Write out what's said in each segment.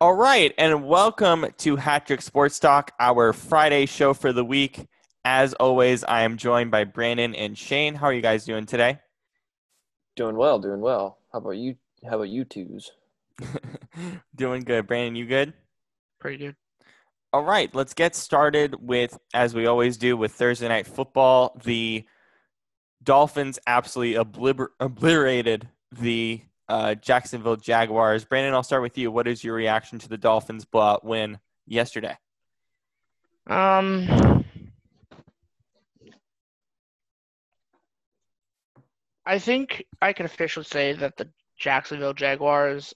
All right, and welcome to Hat Trick Sports Talk, our Friday show for the week. As always, I am joined by Brannan and Shane. How are you guys doing today? Doing well, doing well. How about you? How about you twos? doing good. Brannan, you good? Pretty good. All right, let's get started with, as we always do, with Thursday Night Football. The Dolphins absolutely obliter- obliterated the uh, Jacksonville Jaguars. Brannan, I'll start with you. What is your reaction to the Dolphins blowout win yesterday? Um, I think I can officially say that the Jacksonville Jaguars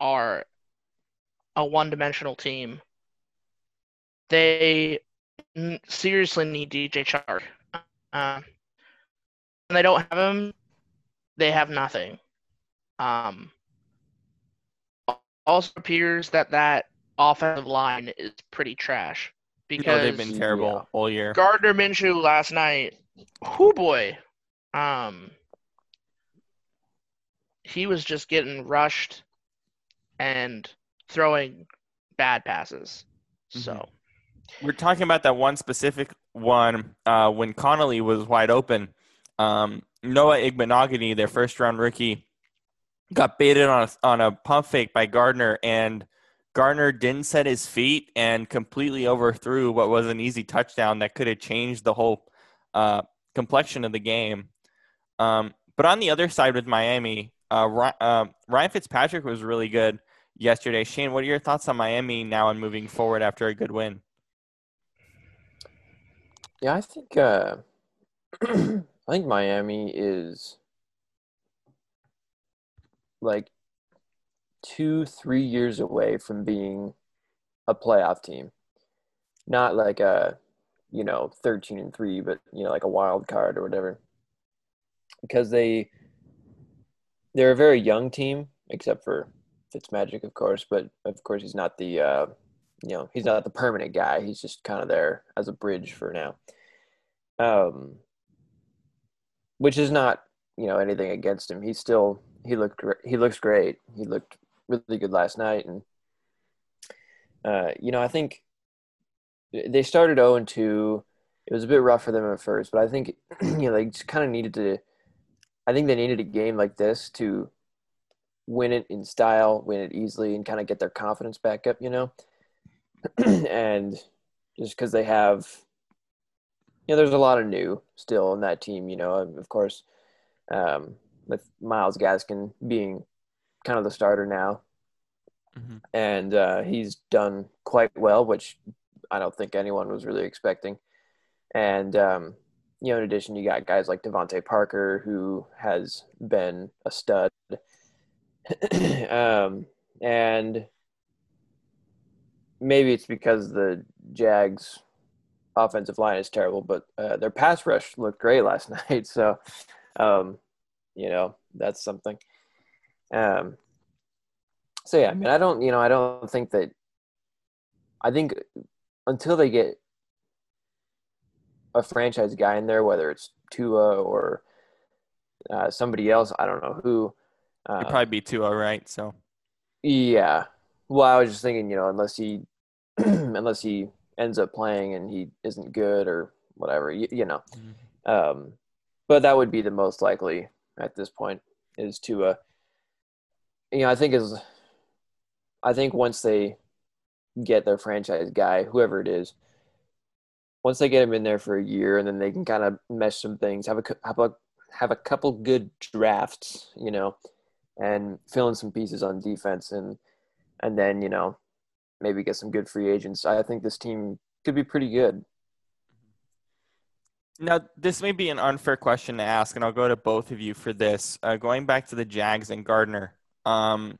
are a one-dimensional team. They seriously need DJ Chark. Uh, when they don't have him, they have nothing. Um, also appears that that offensive line is pretty trash because they've been terrible yeah. all year. Gardner Minshew last night, whoo boy, um, he was just getting rushed and throwing bad passes. So We're talking about that one specific one uh, when Connolly was wide open. Um, Noah Igbinoghene, their first round rookie, got baited on a, on a pump fake by Gardner, and Gardner didn't set his feet and completely overthrew what was an easy touchdown that could have changed the whole uh, complexion of the game. Um, but on the other side with Miami, uh, Ryan, uh, Ryan Fitzpatrick was really good yesterday. Shane, what are your thoughts on Miami now and moving forward after a good win? Yeah, I think uh, I think Miami is like two, three years away from being a playoff team. Not like a, you know, thirteen and three, but you know, like a wild card or whatever. Because they they're a very young team, except for Fitzmagic, of course. But of course, he's not the uh, you know he's not the permanent guy. He's just kind of there as a bridge for now. Um, which is not you know anything against him. He's still he looked he looks great. He looked really good last night, and uh, you know I think they started zero and two. It was a bit rough for them at first, but I think you know they just kind of needed to. I think they needed a game like this to win it in style, win it easily, and kind of get their confidence back up. You know, and just because they have, you know, there's a lot of new still in that team. You know, of course, um, with Myles Gaskin being kind of the starter now, Mhm. and uh, he's done quite well, which I don't think anyone was really expecting. And um, you know, in addition, you got guys like DeVante Parker, who has been a stud, um, and maybe it's because the Jags' offensive line is terrible, but uh, their pass rush looked great last night. So, um, you know, that's something. Um, so yeah, I mean, I don't, you know, I don't think that. I think until they get a franchise guy in there, whether it's Tua or uh, somebody else, I don't know who. Uh, It'd probably be tua right? So, yeah. Well, I was just thinking, you know, unless he, unless he ends up playing and he isn't good or whatever, you, you know. Um, but that would be the most likely at this point is to, uh, you know, I think is, I think once they get their franchise guy, whoever it is, once they get him in there for a year and then they can kind of mesh some things, have a have a have a couple good drafts, you know, and fill in some pieces on defense and and then you know maybe get some good free agents. I think this team could be pretty good. Now, this may be an unfair question to ask, and I'll go to both of you for this. Uh, going back to the Jags and Gardner, um,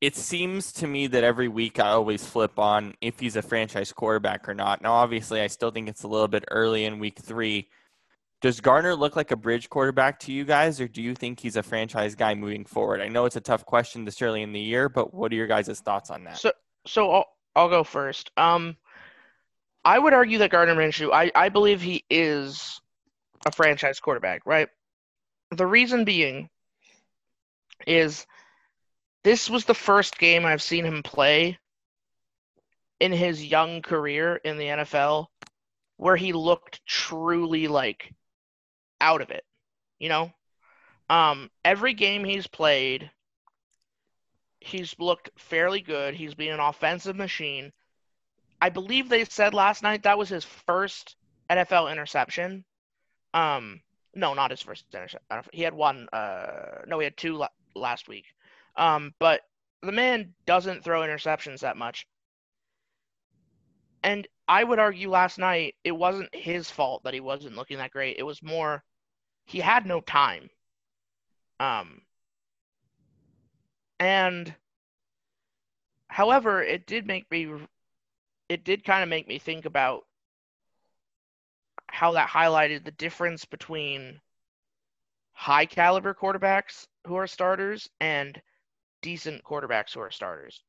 it seems to me that every week I always flip on if he's a franchise quarterback or not. Now, obviously, I still think it's a little bit early in week three. Does Gardner look like a bridge quarterback to you guys, or do you think he's a franchise guy moving forward? I know it's a tough question this early in the year, but what are your guys' thoughts on that? So so I'll I'll go first. Um, I would argue that Gardner Minshew. I I believe he is a franchise quarterback, right? The reason being is this was the first game I've seen him play in his young career in the NFL where he looked truly like out of it. You know? Um, every game he's played, he's looked fairly good. He's been an offensive machine. I believe they said last night that was his first NFL interception. Um, no, not his first interception. He had one. Uh, no, he had two la- last week. Um, but the man doesn't throw interceptions that much. And I would argue last night it wasn't his fault that he wasn't looking that great. It was more he had no time. Um, and however, it did make me, it did kind of make me think about how that highlighted the difference between high caliber quarterbacks who are starters and decent quarterbacks who are starters.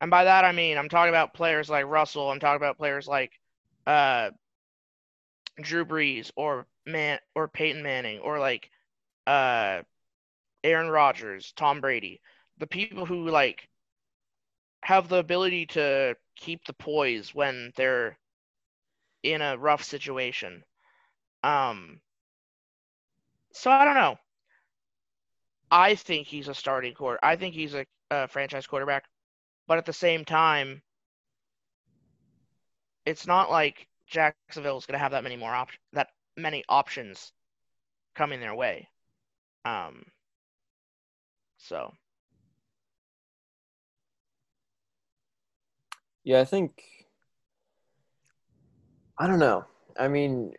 And by that I mean I'm talking about players like Russell, I'm talking about players like uh, Drew Brees or Man or Peyton Manning or like uh, Aaron Rodgers, Tom Brady, the people who like have the ability to keep the poise when they're in a rough situation. Um, so I don't know. I think he's a starting quarter. I think he's a, a franchise quarterback, but at the same time, it's not like Jacksonville is going to have that many more op- that many options coming their way. Um, so Yeah, I think I don't know. I mean,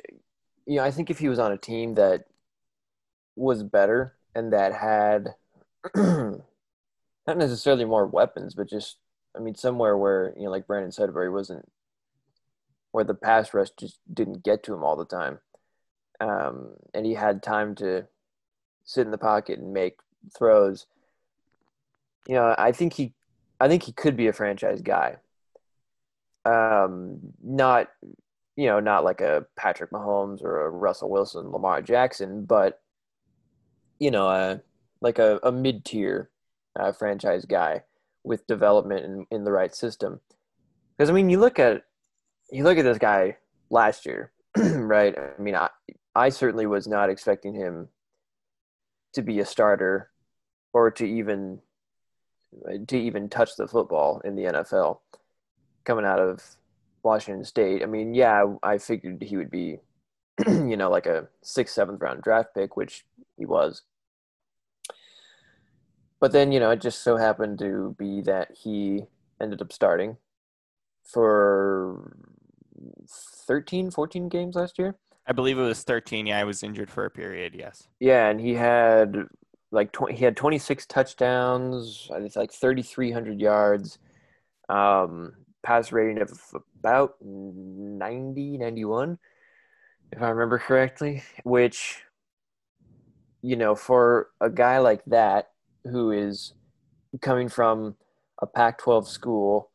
you know, I think if he was on a team that was better and that had not necessarily more weapons, but just I mean somewhere where, you know, like Brannan said where he wasn't where the pass rush just didn't get to him all the time. Um, and he had time to sit in the pocket and make throws. You know, I think he I think he could be a franchise guy um, not you know not like a Patrick Mahomes or a Russell Wilson, Lamar Jackson, but you know, uh, like a, a mid tier uh, franchise guy with development in, in the right system. Because I mean, you look at you look at this guy last year, right? I mean, I I certainly was not expecting him to be a starter or to even to even touch the football in the NFL coming out of Washington State. I mean, yeah, I figured he would be, you know, like a sixth, seventh round draft pick, which he was. But then, you know, it just so happened to be that he ended up starting for 13, 14 games last year. I believe it was 13. Yeah, I was injured for a period. Yes. Yeah, and he had like 20, he had 26 touchdowns. It's like 3,300 yards. Um, pass rating of about 90, 91, if I remember correctly, which, you know, for a guy like that who is coming from a Pac 12 school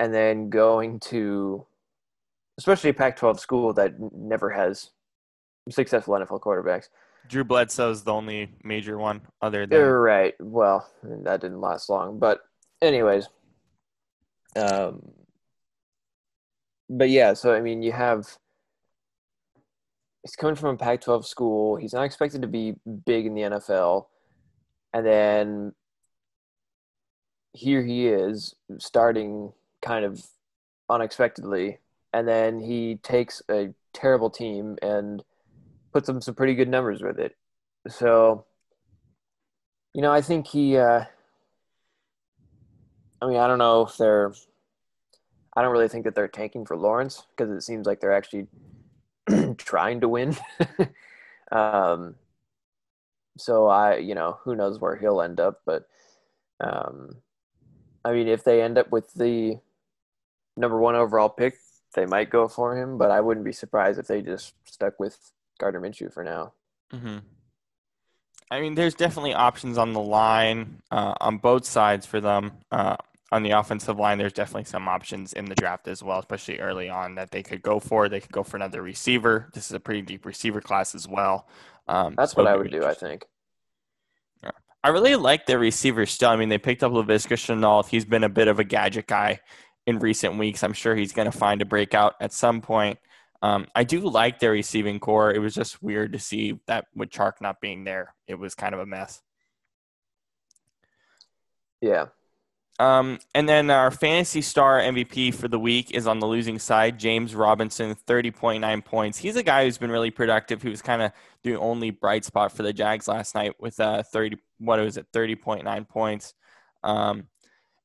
and then going to, especially a Pac 12 school that never has successful NFL quarterbacks. Drew Bledsoe's the only major one other than. Right. Well, that didn't last long. But, anyways, um, but yeah, so I mean, you have he's coming from a Pac-12 school. He's not expected to be big in the NFL, and then here he is starting kind of unexpectedly, and then he takes a terrible team and puts them some pretty good numbers with it. So, you know, I think he. Uh, I mean, I don't know if they're. I don't really think that they're tanking for Lawrence because it seems like they're actually trying to win. um, so I, you know, who knows where he'll end up, but um, I mean, if they end up with the number one overall pick, they might go for him, but I wouldn't be surprised if they just stuck with Gardner Minshew for now. Mm-hmm. I mean, there's definitely options on the line uh, on both sides for them. Uh, on the offensive line, there's definitely some options in the draft as well, especially early on that they could go for. They could go for another receiver. This is a pretty deep receiver class as well. Um, That's so what I would do, I think. I really like their receivers still. I mean, they picked up Laviska Shenault. He's been a bit of a gadget guy in recent weeks. I'm sure he's going to find a breakout at some point. Um, I do like their receiving corps. It was just weird to see that with Chark not being there, it was kind of a mess. Yeah. Um, and then our fantasy star MVP for the week is on the losing side, James Robinson, 30.9 points. He's a guy who's been really productive. He was kind of the only bright spot for the Jags last night with uh, 30, what was it, 30.9 points. Um,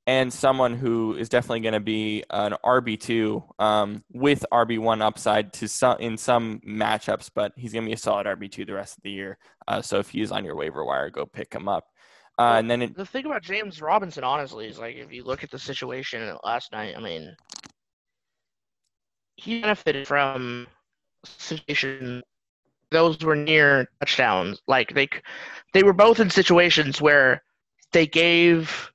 and someone who is definitely going to be an RB2 um, with RB1 upside to some in some matchups, but he's going to be a solid RB2 the rest of the year. Uh, so if he's on your waiver wire, go pick him up. Uh, and then it, the thing about James Robinson, honestly, is like if you look at the situation last night, I mean, he benefited from situation. Those were near touchdowns. Like they, they were both in situations where they gave,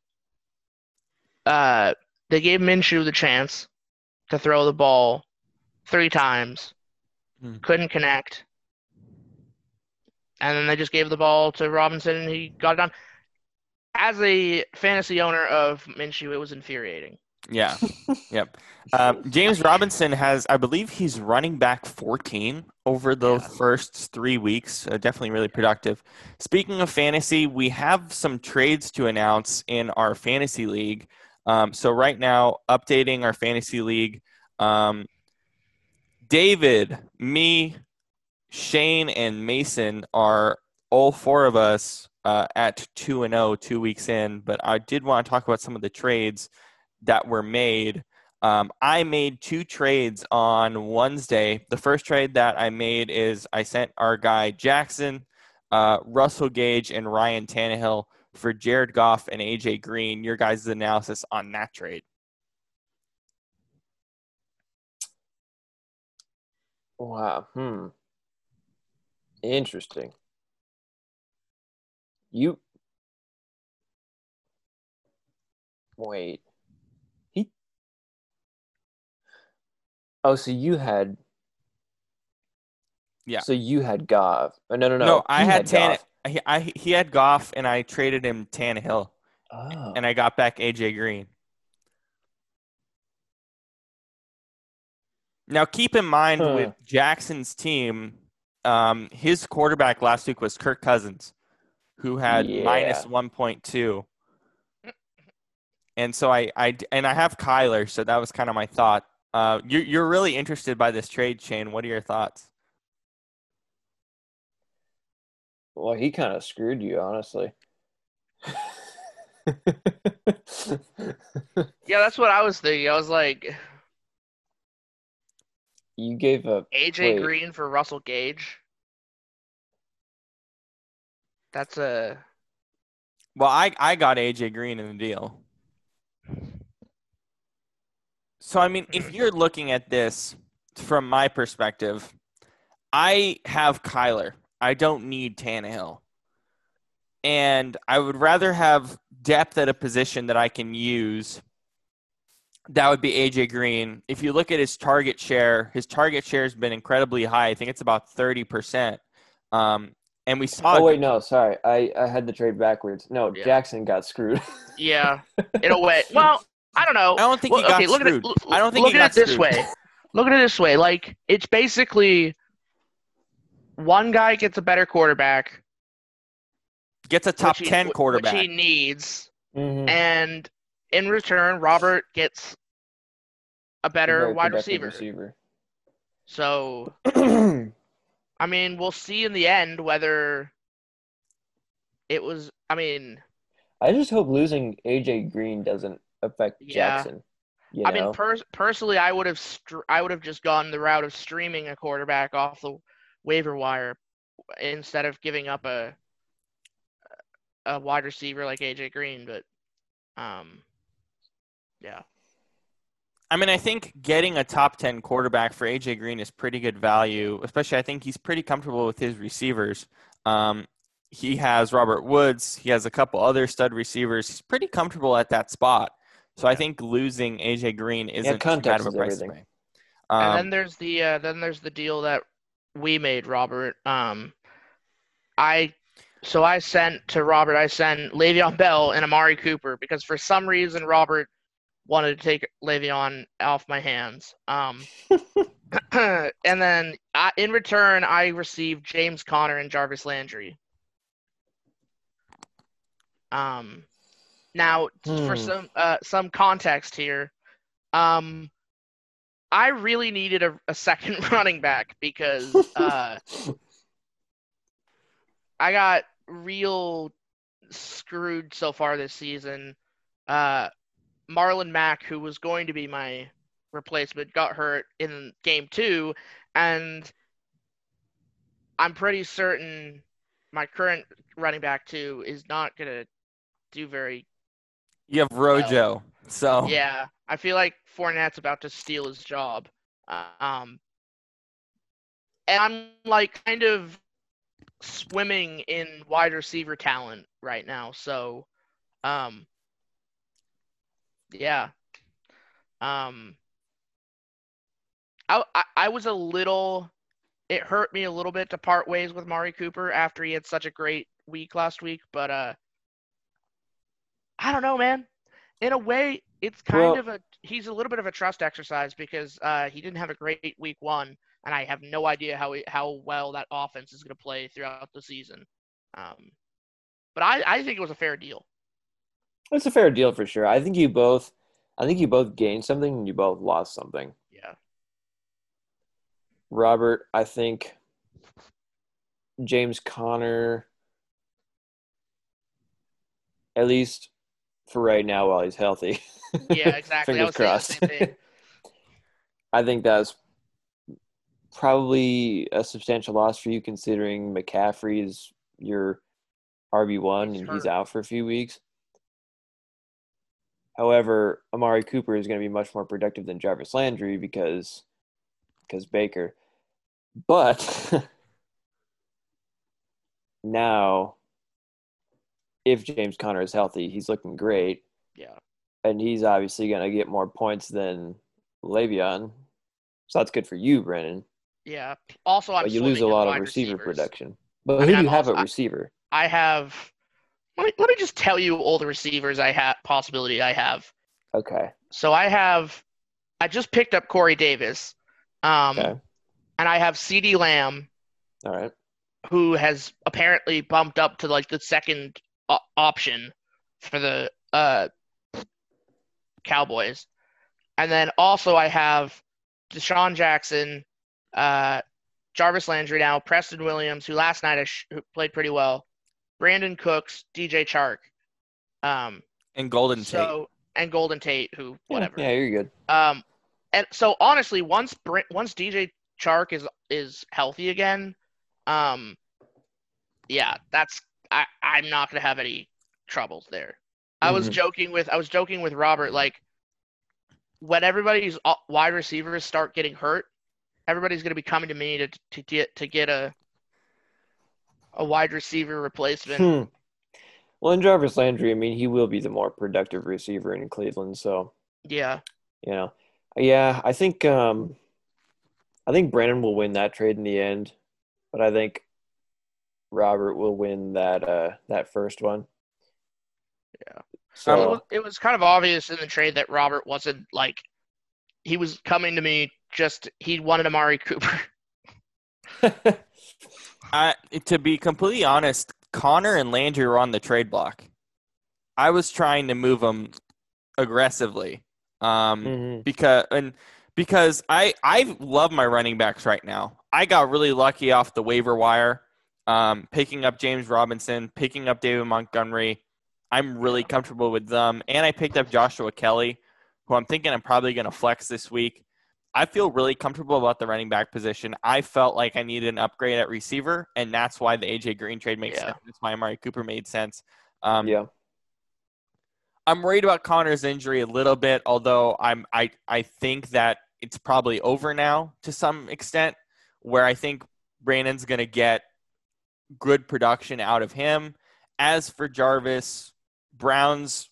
uh, they gave Minshew the chance to throw the ball three times, Hmm. couldn't connect, and then they just gave the ball to Robinson and he got it done as a fantasy owner of Minshew, it was infuriating. Yeah. yep. Um, James Robinson has, I believe, he's running back 14 over the Yeah. first three weeks. Uh, definitely really productive. Speaking of fantasy, we have some trades to announce in our fantasy league. Um, so right now, updating our fantasy league. Um, David, me, Shane, and Mason are all four of us uh, at two and zero, two weeks in. But I did want to talk about some of the trades that were made. Um, I made two trades on Wednesday. The first trade that I made is I sent our guy Jackson, uh, Russell Gage, and Ryan Tannehill for Jared Goff and AJ Green. Your guys' analysis on that trade? Wow. Hmm. Interesting. You wait. He. Oh, so you had. Yeah. So you had Goff. Oh, no, no, no. No, I he had Tan. Goff. He, I, he had Goff, and I traded him Tannehill, Oh. and I got back AJ Green. Now, keep in mind Huh. with Jackson's team, um, his quarterback last week was Kirk Cousins, who had Yeah. minus one point two. And so I, I and I have Kyler, so that was kind of my thought. Uh, you're you're really interested by this trade, Shane. What are your thoughts? Well, he kind of screwed you, honestly. Yeah, that's what I was thinking. I was like, you gave up. AJ Wait. Green for Russell Gage. That's a Well, I I got AJ Green in the deal. So I mean, if hmm. you're looking at this from my perspective, I have Kyler. I don't need Tannehill. And I would rather have depth at a position that I can use. That would be AJ Green. If you look at his target share, his target share has been incredibly high. I think it's about 30%. Um, and we saw Oh wait, no, sorry. I I had the trade backwards. No, Yeah. Jackson got screwed. yeah. In a way, well, I don't know. I don't think he Well, got okay, look at it. screwed. l- I don't think look he at got it this way. Look at it this way. Like it's basically one guy gets a better quarterback, Gets a top he- 10 which quarterback. he needs, Mhm. and in return, Robert gets a better Very wide productive receiver. So. I mean, we'll see in the end whether it was. I mean, I just hope losing AJ Green doesn't affect Yeah. Jackson. You I mean, pers- personally, I would have str- I would have just gone the route of streaming a quarterback off the waiver wire instead of giving up a a wide receiver like AJ Green. But um, yeah, I mean, I think getting a top 10 quarterback for AJ Green is pretty good value, especially I think he's pretty comfortable with his receivers. Um, he has Robert Woods, he has a couple other stud receivers. He's pretty comfortable at that spot. So I think losing AJ Green isn't too bad of a is price to everything. Um, and then there's the uh, then there's the deal that we made, Robert. Um, I so I sent to Robert, I sent Le'Veon Bell and Amari Cooper because for some reason Robert wanted to take Le'Veon off my hands. Um, and then I, in return, I received James Conner and Jarvis Landry. Um, now for Hmm. some uh, some context here, um, I really needed a, a second running back because uh, I got real screwed so far this season. Uh, Marlon Mack, who was going to be my replacement, got hurt in game two, and I'm pretty certain my current running back two is not gonna do very. You have Rojo, so Yeah, I feel like Fournette's about to steal his job. Um, and I'm like kind of swimming in wide receiver talent right now. So, um, yeah. Um, I, I was a little. It hurt me a little bit to part ways with Mari Cooper after he had such a great week last week, but uh, I don't know, man. In a way, it's kind Well- of a he's a little bit of a trust exercise because uh, he didn't have a great week one, and I have no idea how he, how well that offense is going to play throughout the season. Um, but I, I think it was a fair deal. It's a fair deal for sure. I think you both, I think you both gained something and you both lost something. Yeah. Robert, I think James Conner, at least for right now while he's healthy. Yeah, exactly. Fingers crossed. I think that's probably a substantial loss for you considering McCaffrey is your RB1 He's and he's out for a few weeks. However, Amari Cooper is going to be much more productive than Jarvis Landry because because Baker. But now if James Conner is healthy, he's looking great Yeah. and he's obviously going to get more points than Le'Veon. So that's good for you, Brannan. Yeah. Also, I'm But you lose a lot of receiver receivers. production. But who do you have also- at receiver? I have. Let me, let me just tell you all the receivers I have possibility I have. Okay. So I have. I just picked up Corey Davis. Um, Okay. and I have CeeDee Lamb, All right. who has apparently bumped up to like the second o- option for the uh, Cowboys. And then also I have DeSean Jackson, uh, Jarvis Landry now, Preston Williams, who last night I sh- who played pretty well, Brandin Cooks, DJ Chark, um, and Golden Tate. so and Golden Tate, who whatever. Yeah, you're good. Um, and so honestly, once Br- once DJ Chark is is healthy again, um, yeah, that's I I'm not gonna have any troubles there. I was Mhm. joking with I was joking with Robert like when everybody's wide receivers start getting hurt, everybody's gonna be coming to me to to get to get a a wide receiver replacement. Hmm. Well, in Jarvis Landry, I mean, he will be the more productive receiver in Cleveland. So, Yeah, you know, yeah, I think, um, I think Brannan will win that trade in the end, but I think Robert will win that, uh, that first one. Yeah. So, was, it was kind of obvious in the trade that Robert wasn't like he was coming to me just he wanted Amari Cooper. I, to be completely honest, Conner and Landry were on the trade block. I was trying to move them aggressively um, Mhm. because and because I I love my running backs right now. I got really lucky off the waiver wire, um, picking up James Robinson, picking up David Montgomery. I'm really comfortable with them, and I picked up Joshua Kelley, who I'm thinking I'm probably going to flex this week. I feel really comfortable about the running back position. I felt like I needed an upgrade at receiver, and that's why the AJ Green trade makes Yeah. sense. That's why Amari Cooper made sense. Um, yeah. I'm worried about Conner's injury a little bit, although I'm I I think that it's probably over now to some extent, where I think Brannan's going to get good production out of him. As for Jarvis, Browns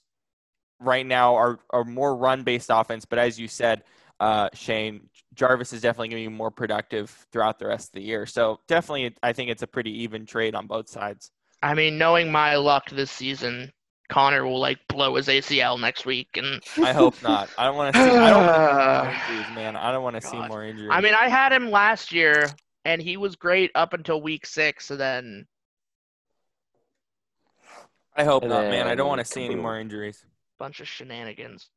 right now are are more run based offense, but as you said, uh, Shane, Jarvis is definitely going to be more productive throughout the rest of the year. So definitely, I think it's a pretty even trade on both sides. I mean, knowing my luck this season, Conner will like blow his ACL next week, and I hope not. I don't want to see. I don't want more injuries, man. I don't want to see more injuries. I mean, I had him last year, and he was great up until week six, and then I hope And not, man. I don't want to see any more injuries. bunch of shenanigans.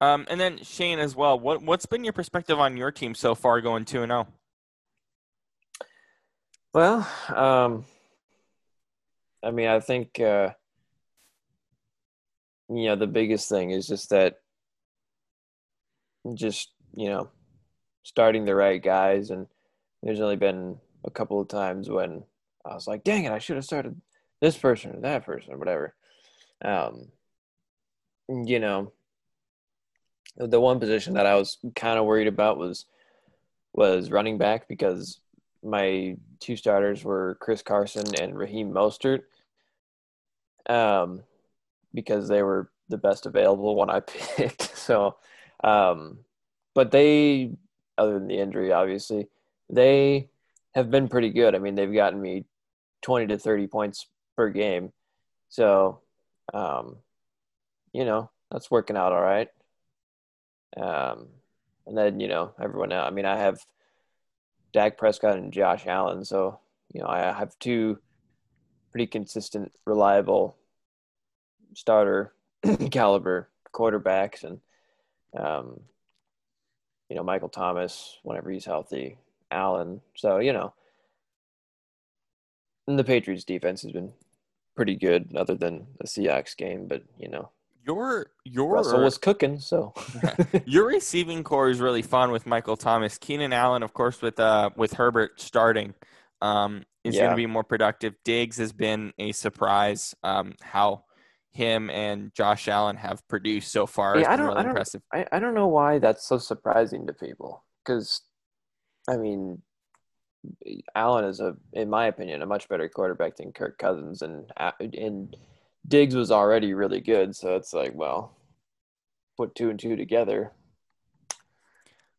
Um, and then Shane as well. What what's been your perspective on your team so far, going two and oh? zero? Well, um, I mean, I think uh, you know the biggest thing is just that, just you know, starting the right guys, and there's only been a couple of times when I was like, "Dang it, I should have started this person or that person or whatever." Um, you know, the one position that I was kind of worried about was was running back because my two starters were Chris Carson and Raheem Mostert. Um, because they were the best available one I picked. So, um, but they, other than the injury, obviously, they have been pretty good. I mean, they've gotten me 20 to 30 points per game. So, um, you know, that's working out all right. Um, and then, you know, everyone else, I mean, I have Dak Prescott and Josh Allen. So, you know, I have two pretty consistent, reliable starter caliber quarterbacks and, um, you know, Michael Thomas whenever he's healthy, Allen. So, you know, and the Patriots defense has been pretty good other than the Seahawks game, but, you know, Your your Russell was cooking. So, your receiving corps is really fun with Michael Thomas, Keenan Allen, of course, with uh with Herbert starting, um, is going to be more productive. Diggs has been a surprise. Um, how him and Josh Allen have produced so far. Yeah, I don't- really I don't- impressive. I, I don't know why that's so surprising to people because I mean Allen is a in my opinion a much better quarterback than Kirk Cousins and uh, and Diggs was already really good so it's like well put two and two together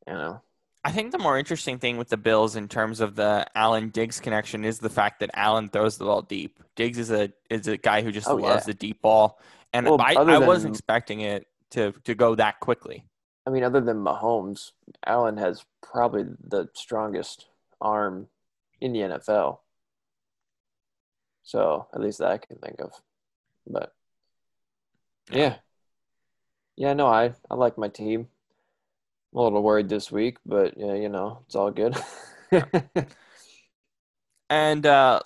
you know I think the more interesting thing with the Bills in terms of the Allen Diggs connection is the fact that Allen throws the ball deep. Diggs is a is a guy who just Oh, loves yeah. the deep ball, and Well, I, I wasn't expecting it to to go that quickly. I mean other than Mahomes Allen has probably the strongest arm in the NFL so at least that I can think of but Yeah. Yeah. No, I, I like my team. I'm a little worried this week, but yeah, you know, it's all good. And uh,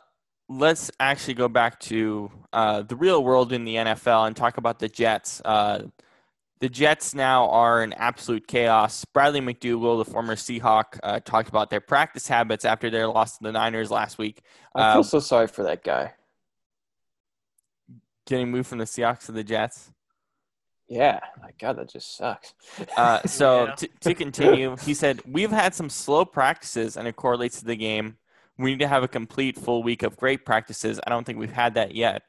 let's actually go back to uh, the real world in the NFL and talk about the Jets. Uh, the Jets now are in absolute chaos. Bradley McDougald, the former Seahawk, uh, talked about their practice habits after their loss to the Niners last week. I feel Uh, so sorry for that guy. getting moved from the Seahawks to the Jets. Yeah, my God, that just sucks. Uh, so Yeah. to, to continue, he said, We've had some slow practices and it correlates to the game. We need to have a complete full week of great practices. I don't think we've had that yet.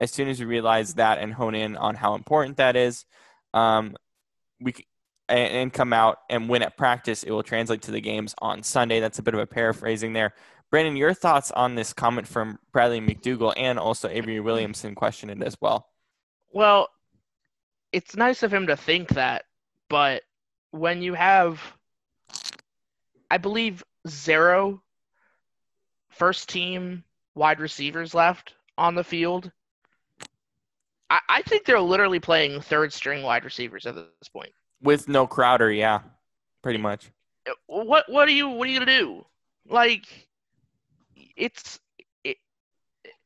As soon as we realize that and hone in on how important that is, um, we and, and come out and win at practice, it will translate to the games on Sunday. That's a bit of a paraphrasing there. Brannan, your thoughts on this comment from Bradley McDougald and also Avery Williamson questioned it as well. Well, it's nice of him to think that, but when you have, I believe, zero first team wide receivers left on the field, I, I think they're literally playing third string wide receivers at this point. With no Crowder, yeah, pretty much. What what are you what are you gonna do? Like, it's it,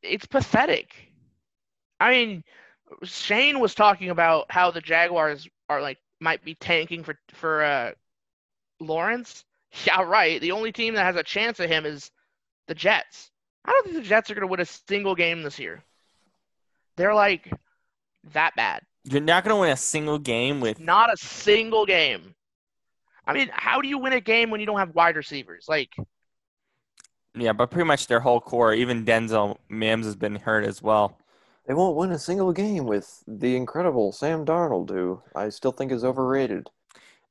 it's pathetic. I mean, Shane was talking about how the Jaguars are like might be tanking for for uh, Lawrence. Yeah, right. The only team that has a chance at him is the Jets. I don't think the Jets are gonna win a single game this year. They're like that bad. You're not going to win a single game with Not a single game. I mean, how do you win a game when you don't have wide receivers? Like, Yeah, but pretty much their whole core, even Denzel Mims has been hurt as well. They won't win a single game with the incredible Sam Darnold, who I still think is overrated.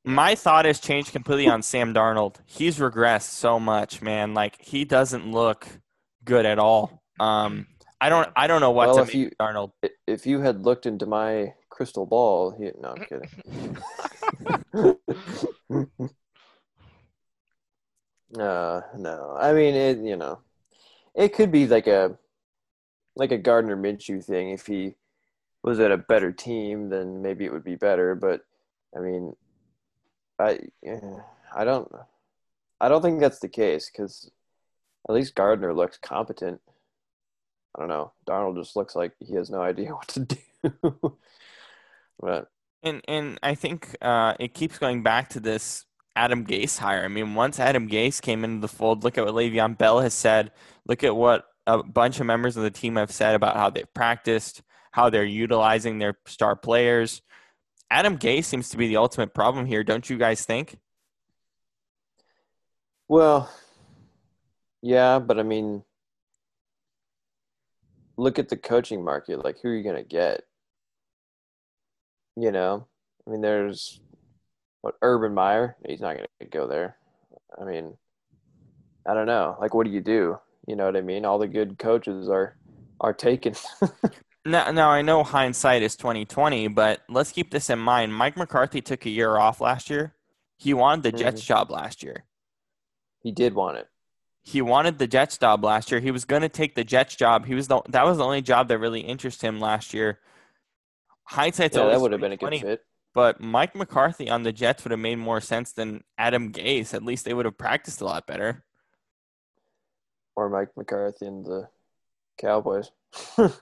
My thought has changed completely on Sam Darnold. He's regressed so much, man. Like he doesn't look good at all. Um, I don't I don't know what Well, to if make you- of Darnold. If you had looked into my crystal ball, he, no, I'm kidding. uh, no, I mean it. You know, it could be like a like a Gardner Minshew thing. If he was at a better team, then maybe it would be better. But I mean, I I don't I don't think that's the case because at least Gardner looks competent. I don't know. Darnold just looks like he has no idea what to do. but And and I think uh, it keeps going back to this Adam Gase hire. I mean, once Adam Gase came into the fold, look at what Le'Veon Bell has said. Look at what a bunch of members of the team have said about how they've practiced, how they're utilizing their star players. Adam Gase seems to be the ultimate problem here, don't you guys think? well, yeah, but I mean, look at the coaching market. Like, who are you gonna get? You know, I mean, there's what Urban Meyer. He's not gonna go there. I mean, I don't know. Like, what do you do? You know what I mean? All the good coaches are are taken. Now, now I know hindsight is twenty twenty, but let's keep this in mind. Mike McCarthy took a year off last year. He wanted the Jets mm-hmm. job last year. he did want it. He wanted the Jets job last year. He was going to take the Jets job. He was the, that was the only job that really interested him last year. Hindsight's Yeah, that would have been a good fit. But Mike McCarthy on the Jets would have made more sense than Adam Gase. At least they would have practiced a lot better. Or Mike McCarthy and the Cowboys.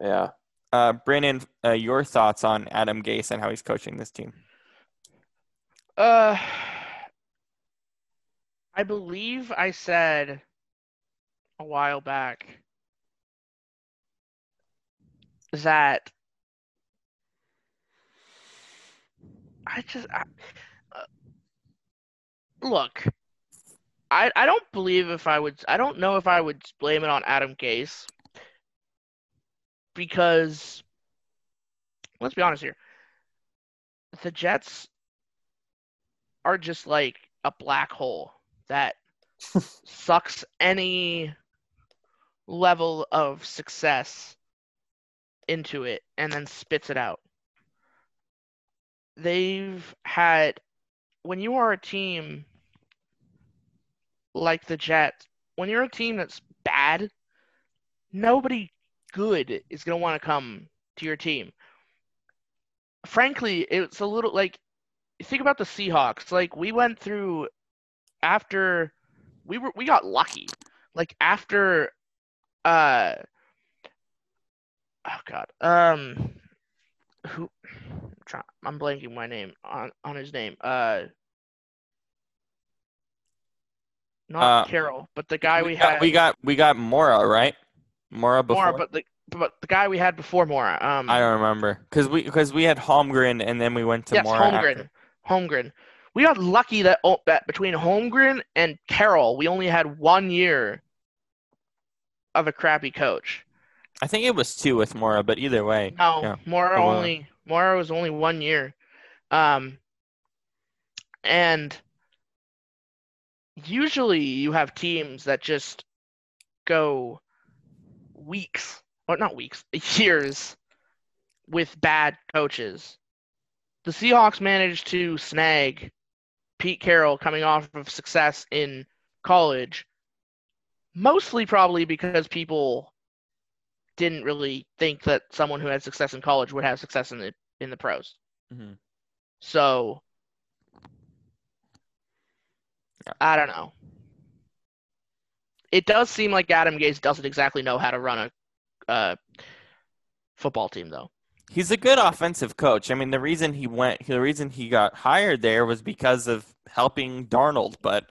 yeah. Uh, Brannan, uh, your thoughts on Adam Gase and how he's coaching this team? Uh, I believe I said a while back that I just I, uh, look. I I don't believe if I would I don't know if I would blame it on Adam Gase because let's be honest here. The Jets are just like a black hole that sucks any level of success into it and then spits it out. They've had, when you are a team like the Jets, when you're a team that's bad, nobody good is going to want to come to your team. Frankly, it's a little like think about the Seahawks. Like we went through after we were we got lucky. Like after uh oh god. Um who I'm, trying, I'm blanking my name on on his name. Uh not Uh, Carroll, but the guy we, got, had we got we got Mora right. Mora before. Mora, but the but the guy we had before Mora. Um I don't remember because we because we had Holmgren and then we went to yes, Mora. Holmgren. after. Holmgren. We got lucky that, oh, that between Holmgren and Carroll, we only had one year of a crappy coach. I think it was two with Mora, but either way, No, Yeah. Mora only Mora was only one year. Um, and usually you have teams that just go weeks, or not weeks, years with bad coaches. The Seahawks managed to snag Pete Carroll coming off of success in college, mostly probably because people didn't really think that someone who had success in college would have success in the in the pros. Mhm. So I don't know. It does seem like Adam Gase doesn't exactly know how to run a uh, football team, though. He's a good offensive coach. I mean, the reason he went, the reason he got hired there was because of helping Darnold. But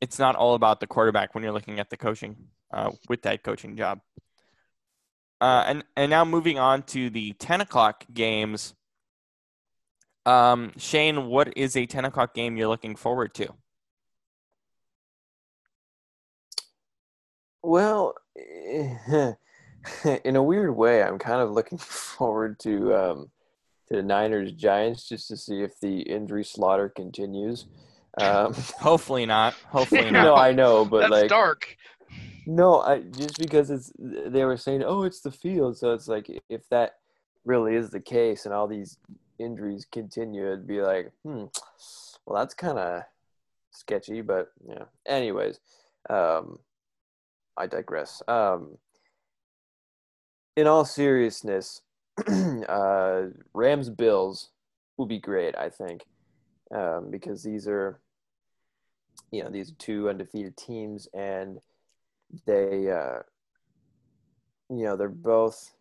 it's not all about the quarterback when you're looking at the coaching uh, with that coaching job. Uh, and and now moving on to the ten o'clock games. Um, Shane, what is a ten o'clock game you're looking forward to? Well, in a weird way, I'm kind of looking forward to um, to the Niners Giants just to see if the injury slaughter continues. Um, Hopefully not. Hopefully not. no, I know, but That's like, dark. No, I just because it's they were saying, oh, it's the field, so it's like if that really is the case and all these injuries continue, it'd be like, hmm, well, that's kind of sketchy, but yeah. Anyways, um, I digress. Um, in all seriousness, uh, Rams Bills will be great, I think, um, because these are, you know, these are two undefeated teams, and they, uh, you know, they're both.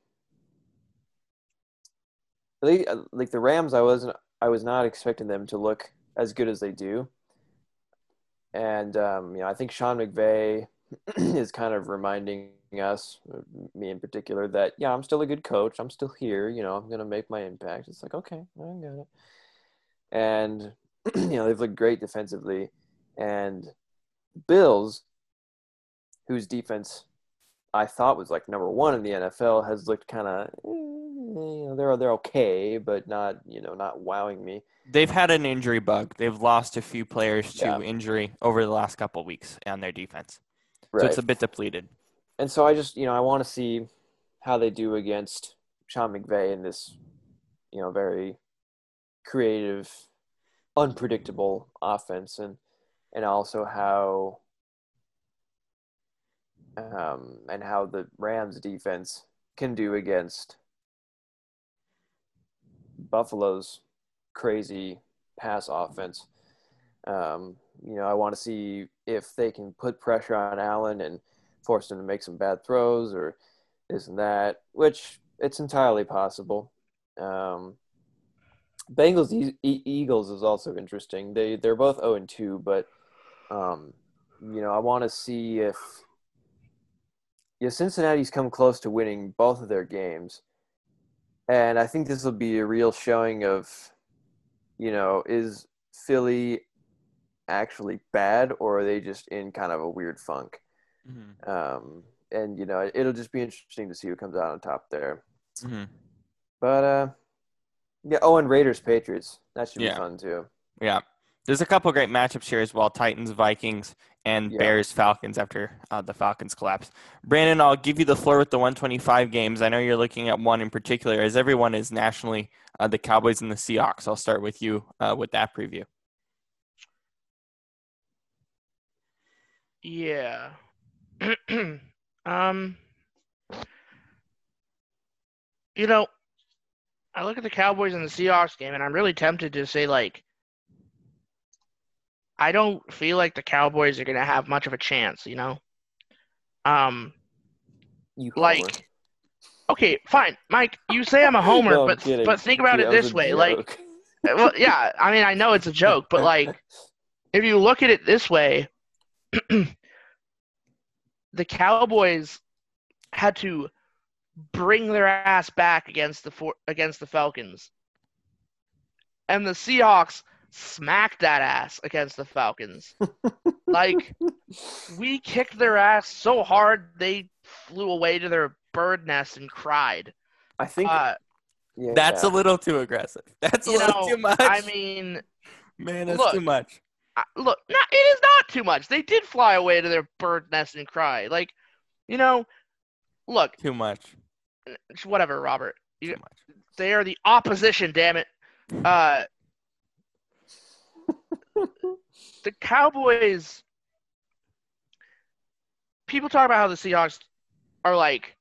Like, like the Rams, I wasn't, I was not expecting them to look as good as they do, and um, you know, I think Sean McVay is kind of reminding us, me in particular, that yeah, I'm still a good coach. I'm still here. You know, I'm gonna make my impact. It's like okay, I got it. And you know, they've looked great defensively, and Bills, whose defense I thought was like number one in the NFL, has looked kind of eh, you know they're they're okay, but not you know not wowing me. They've had an injury bug. They've lost a few players to Yeah. injury over the last couple of weeks on their defense. Right. So it's a bit depleted. And so I just you know I want to see how they do against Sean McVay in this you know very creative, unpredictable offense, and and also how um, and how the Rams defense can do against Buffalo's crazy pass offense. Um, you know, I want to see if they can put pressure on Allen and force him to make some bad throws or and that, which it's entirely possible. Um, Bengals e- Eagles is also interesting. They they're both zero and two, but um, you know I want to see if yeah Cincinnati's come close to winning both of their games, and I think this will be a real showing of you know is Philly actually bad or are they just in kind of a weird funk? Mm-hmm. Um, and you know it'll just be interesting to see who comes out on top there. Mm-hmm. But uh, yeah. Oh, and Raiders Patriots that should Yeah. be fun too. Yeah. There's a couple great matchups here as well Titans, Vikings, and Yeah. Bears, Falcons after uh, the Falcons collapse. Brannan, I'll give you the floor with the 125 games. I know you're looking at one in particular, as everyone is nationally uh, the Cowboys and the Seahawks. I'll start with you uh, with that preview. Yeah. um. You know, I look at the Cowboys and the Seahawks game, and I'm really tempted to say like, I don't feel like the Cowboys are gonna have much of a chance. You know. Um. You Like, homer. Okay, fine, Mike. You say I'm a homer, No, but but think about That it this way, like, well, yeah. I mean, I know it's a joke, but like, if you look at it this way, the Cowboys had to bring their ass back against the for- against the Falcons, and the Seahawks smacked that ass against the Falcons. like we kicked their ass so hard they flew away to their bird nest and cried. I think Uh, yeah, That's a little too aggressive. That's a you little know, too much. I mean, Man, that's look, too much. I- look, no, it is not too much. They did fly away to their bird nest and cry. Like, you know, look, Too much. whatever, Robert. Too You, much. they are the opposition. Damn it. Uh, the Cowboys. People talk about how the Seahawks are like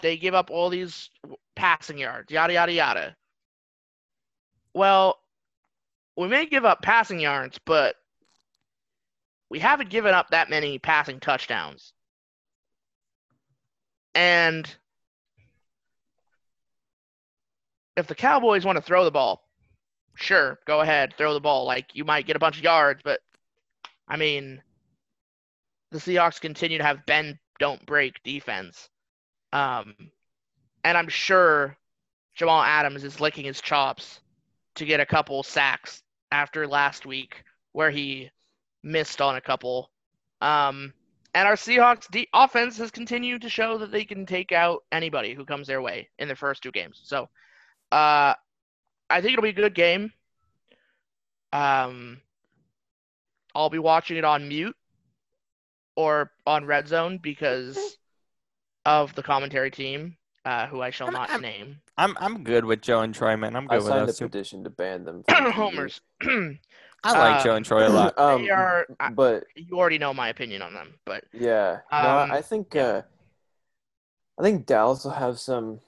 they give up all these passing yards, yada yada yada. Well, we may give up passing yards, but we haven't given up that many passing touchdowns. And if the Cowboys want to throw the ball, sure, go ahead, throw the ball. Like you might get a bunch of yards, but I mean, the Seahawks continue to have bend don't break defense. Um, and I'm sure Jamal Adams is licking his chops to get a couple sacks after last week where he missed on a couple. Um, and our Seahawks de- offense has continued to show that they can take out anybody who comes their way in their first two games. So, uh, I think it'll be a good game. Um, I'll be watching it on mute or on Red Zone because of the commentary team, uh, who I shall I'm- not I'm- name. I'm I'm good with Joe and Troy, man. I'm I good with signed a those two. petition to ban them. Homers. I like uh, Joe and Troy a lot. um, they are. I, but you already know my opinion on them, but yeah, Um, I I think uh, I think Dallas will have some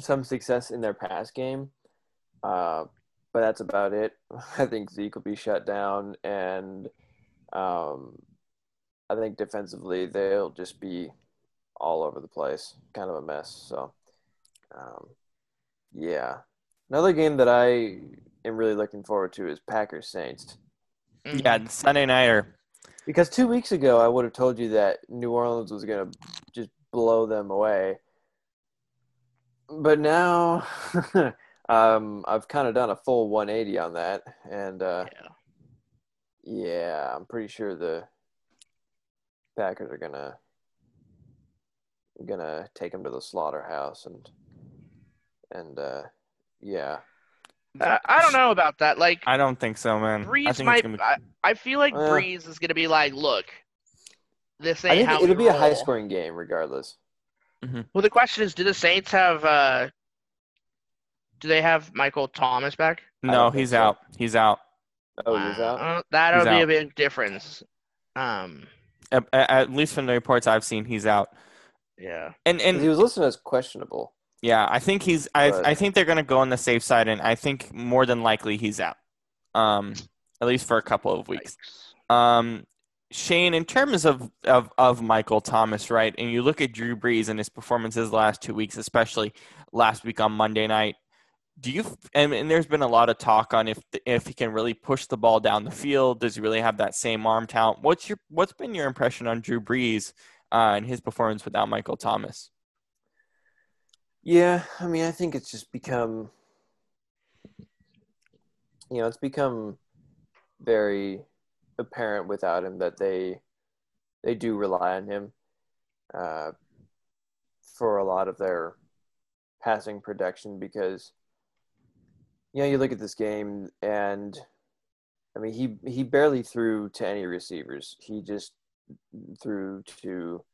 some success in their pass game, uh, but that's about it. I think Zeke will be shut down, and um, I think defensively they'll just be all over the place, kind of a mess. So, um, yeah, another game that I am really looking forward to is Packers Saints. mhm. Yeah, the Sunday nighter. Because two weeks ago, I would have told you that New Orleans was going to just blow them away. But now, um, I've kind of done a full 180 on that. And uh, yeah. yeah, I'm pretty sure the Packers are going to gonna take him to the slaughterhouse and and uh, yeah Uh, I don't know about that. Like I don't think so, man. I Brees think might. gonna be I, I feel like Uh, Brees is gonna be like, look, this I ain't think how it'll we be a high scoring game regardless. Well, the question is, do the Saints have? uh Do they have Michael Thomas back? No. He's so. out. He's out. Oh, he's out. Uh, that'll He's be a big difference. Um, At, at- at least from the reports I've seen, he's out. Yeah. And 'Cause and he was listed as questionable. yeah, I think he's. I But- I think they're gonna go on the safe side, and I think more than likely he's out. Um, at least for a couple of weeks. Yikes. Um, Shane, in terms of, of, of Michael Thomas, right, and you look at Drew Brees and his performances the last two weeks, especially last week on Monday night, do you and, and there's been a lot of talk on if if he can really push the ball down the field, does he really have that same arm talent? What's your what's been your impression on Drew Brees uh, and his performance without Michael Thomas? Yeah, I mean, I think it's just become, you know, it's become very apparent without him that they they do rely on him uh, for a lot of their passing production because you know you look at this game and I mean he he barely threw to any receivers. He just threw to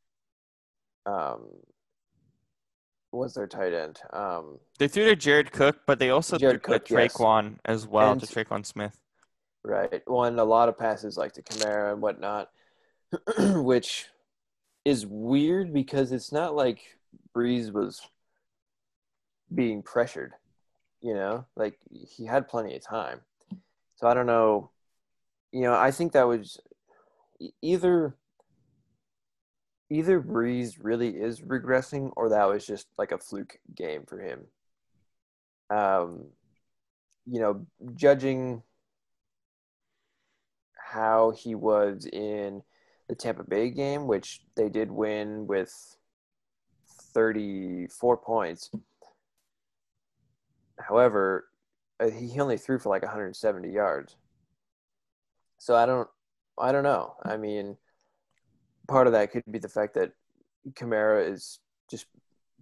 um was their tight end? Um They threw to Jared Cook, but they also Jared threw Cook, to yes. Tre'Quan as well, And- to Tre'Quan Smith. Right. One, a lot of passes like to Kamara and whatnot, which is weird because it's not like Brees was being pressured, you know, like he had plenty of time. So I don't know. You know, I think that was either either Brees really is regressing or that was just like a fluke game for him. Um, you know, judging how he was in the Tampa Bay game, which they did win with 34 points. However, uh, he only threw for like 170 yards. So I don't I don't know. I mean, part of that could be the fact that Kamara is just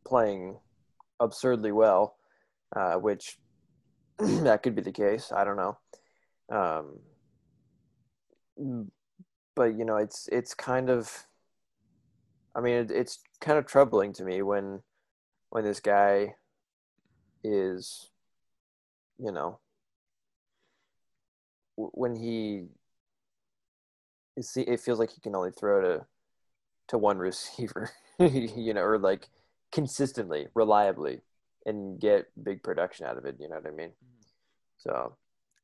playing absurdly well, uh, which that could be the case. I don't know. Um, but you know it's it's kind of i mean it, it's kind of troubling to me when when this guy is you know when he it feels like he can only throw to to one receiver you know or like consistently reliably and get big production out of it you know what i mean so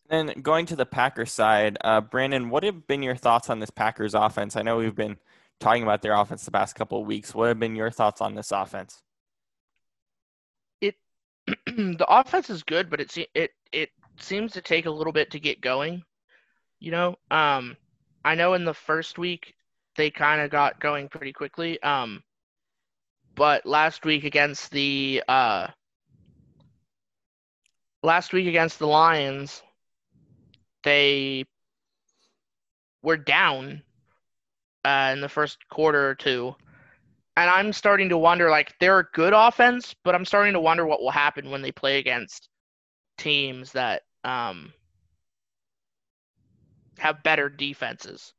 Then going to the Packers side, uh, Brannan, what have been your thoughts on this Packers offense? I know we've been talking about their offense the past couple of weeks. What have been your thoughts on this offense? It the offense is good, but it se- it it seems to take a little bit to get going. You know, um, I know in the first week they kind of got going pretty quickly. Um, but last week against the uh, last week against the Lions, they were down uh, in the first quarter or two. And I'm starting to wonder, like, they're a good offense, but I'm starting to wonder what will happen when they play against teams that um, have better defenses.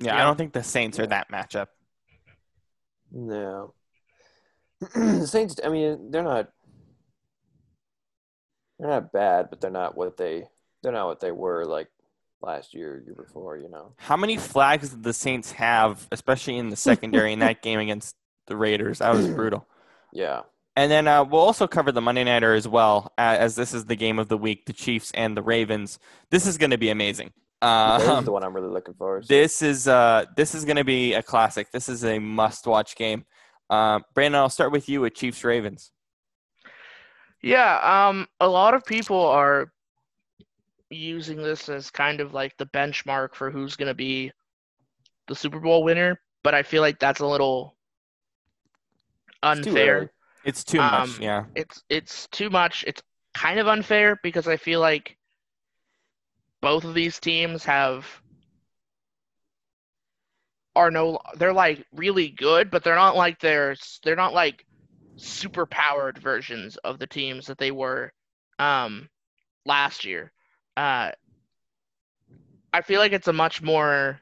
Yeah, I don't think the Saints are that matchup. No. the Saints. I mean, they're not. They're not bad, but they're not what they. They're not what they were like last year, year before. You know. How many flags did the Saints have, especially in the secondary in that game against the Raiders? That was brutal. Yeah. And then uh, we'll also cover the Monday Nighter as well, uh, as this is the game of the week, the Chiefs and the Ravens. This is going to be amazing. This is Um, the one I'm really looking forward to. this is uh, this is going to be a classic. This is a must-watch game. Uh, Brannan, I'll start with you with Chiefs Ravens. Yeah, um, a lot of people are using this as kind of like the benchmark for who's going to be the Super Bowl winner, but I feel like that's a little It's too unfair. It's too much. Um, Yeah. It's it's too much. It's kind of unfair because I feel like both of these teams have are no they're like really good, but they're not like they're they're not like super powered versions of the teams that they were um last year. Uh I feel like it's a much more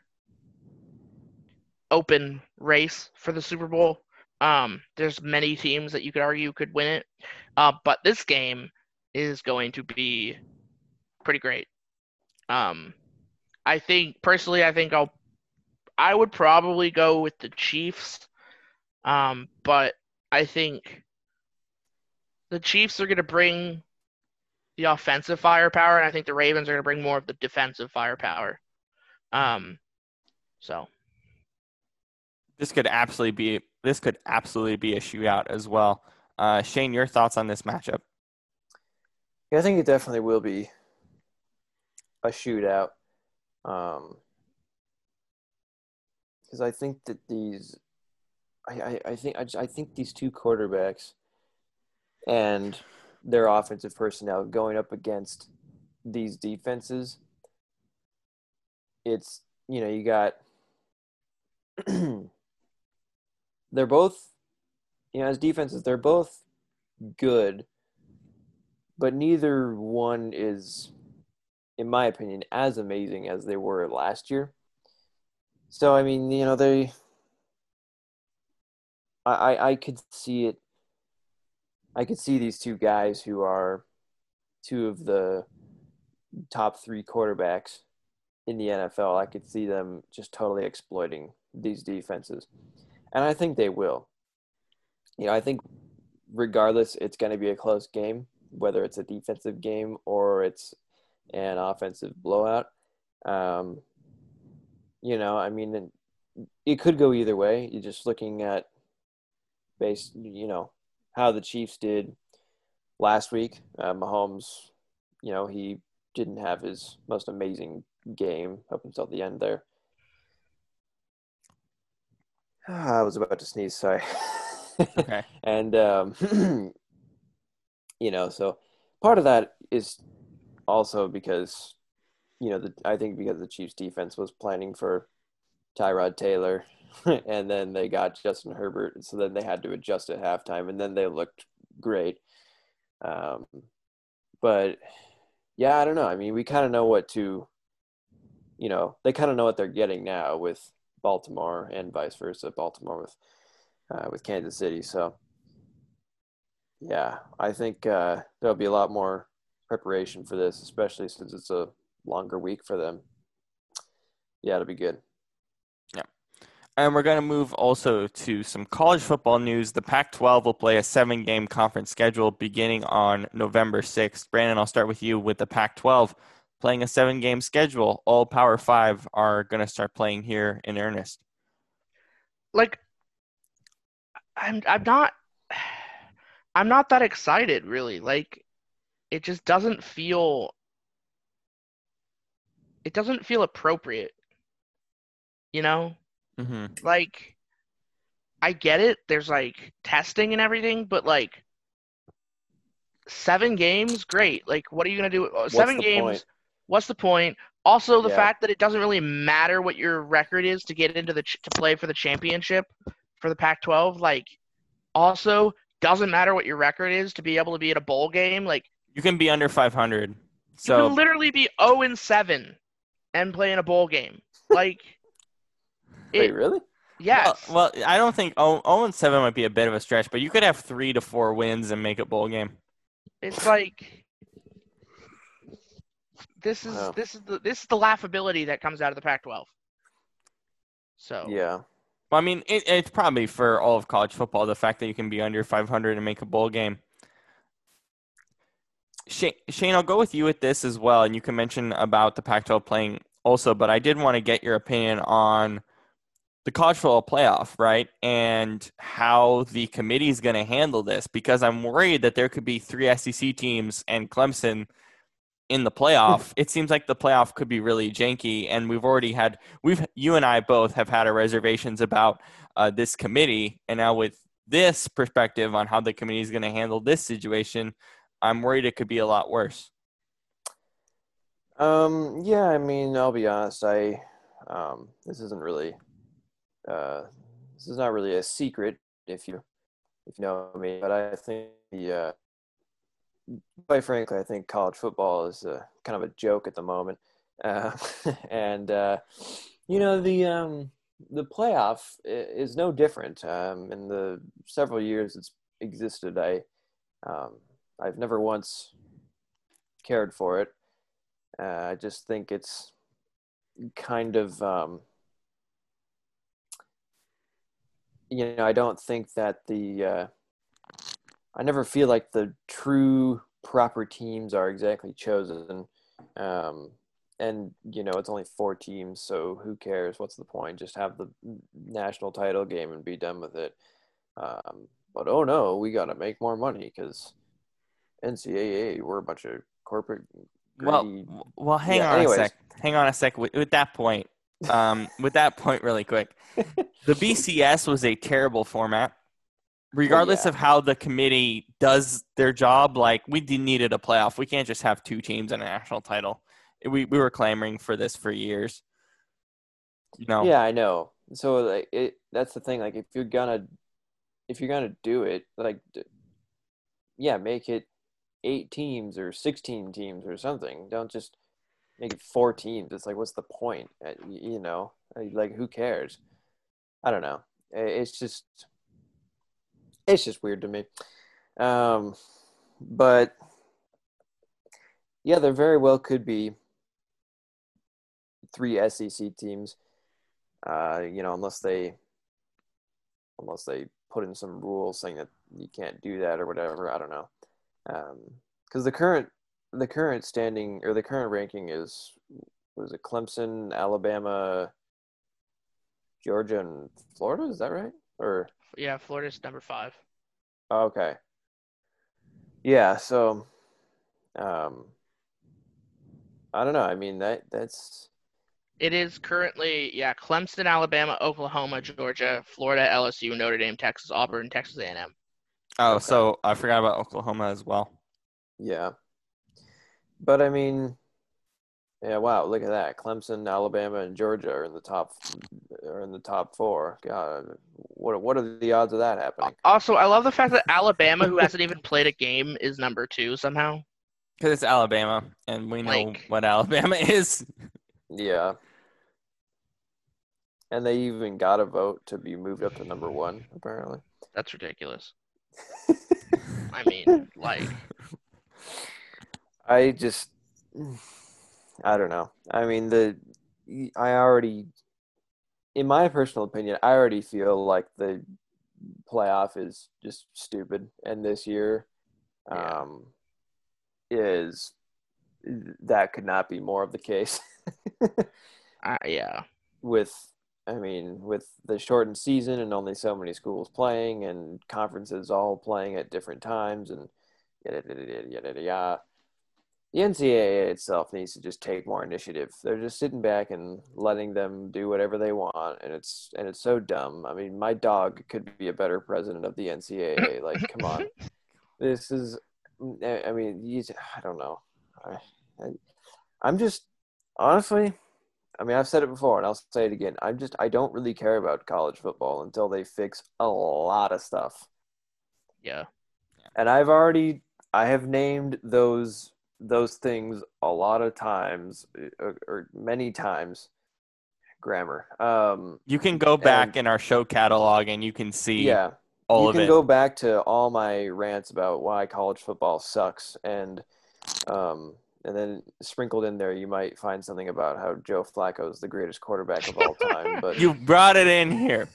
open race for the Super Bowl. Um, there's many teams that you could argue could win it, uh, but this game is going to be pretty great. Um, I think personally, I think I'll, I would probably go with the Chiefs, um, but I think the Chiefs are going to bring the offensive firepower, and I think the Ravens are going to bring more of the defensive firepower. Um, so This could absolutely be this could absolutely be a shootout as well. Uh, Shane, your thoughts on this matchup? Yeah, I think it definitely will be a shootout. Um, because I think that these, I, I, I think I, just- I think these two quarterbacks and their offensive personnel going up against these defenses, it's you know you got they're both you know as defenses they're both good but neither one is, in my opinion, as amazing as they were last year. So I mean, you know, they, I, I, could see it. I could see these two guys who are two of the top three quarterbacks in the NFL. I could see them just totally exploiting these defenses, and I think they will. You know, I think regardless, it's going to be a close game whether it's a defensive game or it's an offensive blowout. Um, you know, I mean, it could go either way. You're just looking at base, you know, how the Chiefs did last week. Uh, Mahomes, you know, he didn't have his most amazing game up until the end there. I was about to sneeze, sorry. Okay. and um, you know, so part of that is also because you know, the, I think because the Chiefs defense was planning for Tyrod Taylor, and then they got Justin Herbert, so then they had to adjust at halftime, and then they looked great. Um, but yeah, I don't know. I mean, we kind of know what to, you know, they kind of know what they're getting now with Baltimore and vice versa. Baltimore with uh, with Kansas City, so yeah, I think uh, there'll be a lot more preparation for this, especially since it's a longer week for them. Yeah, it'll be good. Yeah. And we're going to move also to some college football news. The Pac 12 will play a seven game conference schedule beginning on November 6th. Brannan, I'll start with you with the Pac 12 playing a seven game schedule. All Power Five are going to start playing here in earnest. like I'm I'm not I'm not that excited really. Like it just doesn't feel it doesn't feel appropriate. You know? hmm Like I get it. There's like testing and everything, but like seven games, great. Like what are you going to do? uh, Seven games. point? What's the point? Also, the Yeah. fact that it doesn't really matter what your record is to get into the ch- to play for the championship for the Pac-12. Like, also doesn't matter what your record is to be able to be at a bowl game. Like, You can be under 500. you So can literally be 0 and 7 and play in a bowl game. Like, Wait, really? Yes. Well, well, I don't think 0 and 7 might be a bit of a stretch, but you could have three to four wins and make a bowl game. It's like this is Wow. this is the this is the laughability that comes out of the Pac-12. So Yeah. Well, I mean, it, it's probably for all of college football the fact that you can be under 500 and make a bowl game. Shane, Shane, I'll go with you with this as well, and you can mention about the Pac-12 playing also, but I did want to get your opinion on the college football playoff, right, and how the committee is going to handle this because I'm worried that there could be three SEC teams and Clemson in the playoff. it seems like the playoff could be really janky, and we've already had we've you and I both have had our reservations about uh, this committee, and now with this perspective on how the committee is going to handle this situation, I'm worried it could be a lot worse. Um, yeah, I mean, I'll be honest. I, um, this isn't really, uh, this is not really a secret if you, if you know me. But I think the, uh, quite frankly, I think college football is uh, kind of a joke at the moment. Uh, and uh, you know the um, the playoff is no different. Um, in the several years it's existed, I um, I've never once cared for it. Uh, I just think it's kind of, um, you know, I don't think that the, uh, I never feel like the true proper teams are exactly chosen. Um, and, you know, it's only four teams, so who cares? What's the point? Just have the national title game and be done with it. Um, but oh no, we got to make more money because NCAA, we're a bunch of corporate Well, greedy w- well, hang Yeah, on anyways. a sec. Hang on a sec. With, with that point, um, with that point, really quick, the BCS was a terrible format. Regardless yeah. of how the committee does their job, like we needed a playoff. We can't just have two teams and a national title. We we were clamoring for this for years. You know, Yeah, I know. So like it that's the thing like if you're gonna if you're gonna do it like d- yeah, make it 8 teams or 16 teams or something. Don't just make it 4 teams. It's like what's the point? Uh, You know, Uh, like who cares? I don't know. It's just it's just weird to me. Um but yeah, there very well could be three SEC teams. Uh, you know, unless they unless they put in some rules saying that you can't do that or whatever. I don't know. Because the current the current standing or the current ranking is was it Clemson, Alabama, Georgia, and Florida? Is that right? Or yeah, Florida's number five. okay, yeah. So, um, I don't know. I mean that that's It is currently yeah, Clemson, Alabama, Oklahoma, Georgia, Florida, LSU, Notre Dame, Texas, Auburn, Texas A&M. Oh, Okay. so I forgot about Oklahoma as well. Yeah. But I mean, yeah, wow, look at that. Clemson, Alabama, and Georgia are in the top are in the top four. God, what what are the odds of that happening? Also, I love the fact that Alabama, who hasn't even played a game, is number two somehow. Because it's Alabama, and we know Like- what Alabama is. Yeah. And they even got a vote to be moved up to number one, apparently. That's ridiculous. I mean, like, I just, I don't know. I mean, the, I already, in my personal opinion, I already feel like the playoff is just stupid, and this year, Yeah. um, is that could not be more of the case. uh, yeah, with I mean, with the shortened season and only so many schools playing and conferences all playing at different times and yada yada yada yada yada. yada. The NCAA itself needs to just take more initiative. They're just sitting back and letting them do whatever they want, and it's and it's so dumb. I mean, my dog could be a better president of the NCAA. Like, come on, this is. I mean, you, I don't know. I, I, I'm just honestly, I mean, I've said it before and I'll say it again. I'm just, I don't really care about college football until they fix a lot of stuff. yeah. And I've already, I have named those those things a lot of times or, or many times. grammar. Um, You can go back And- in our show catalog and you can see yeah, all you of can it. go back to all my rants about why college football sucks, and um, and then sprinkled in there, you might find something about how Joe Flacco is the greatest quarterback of all time. But You brought it in here.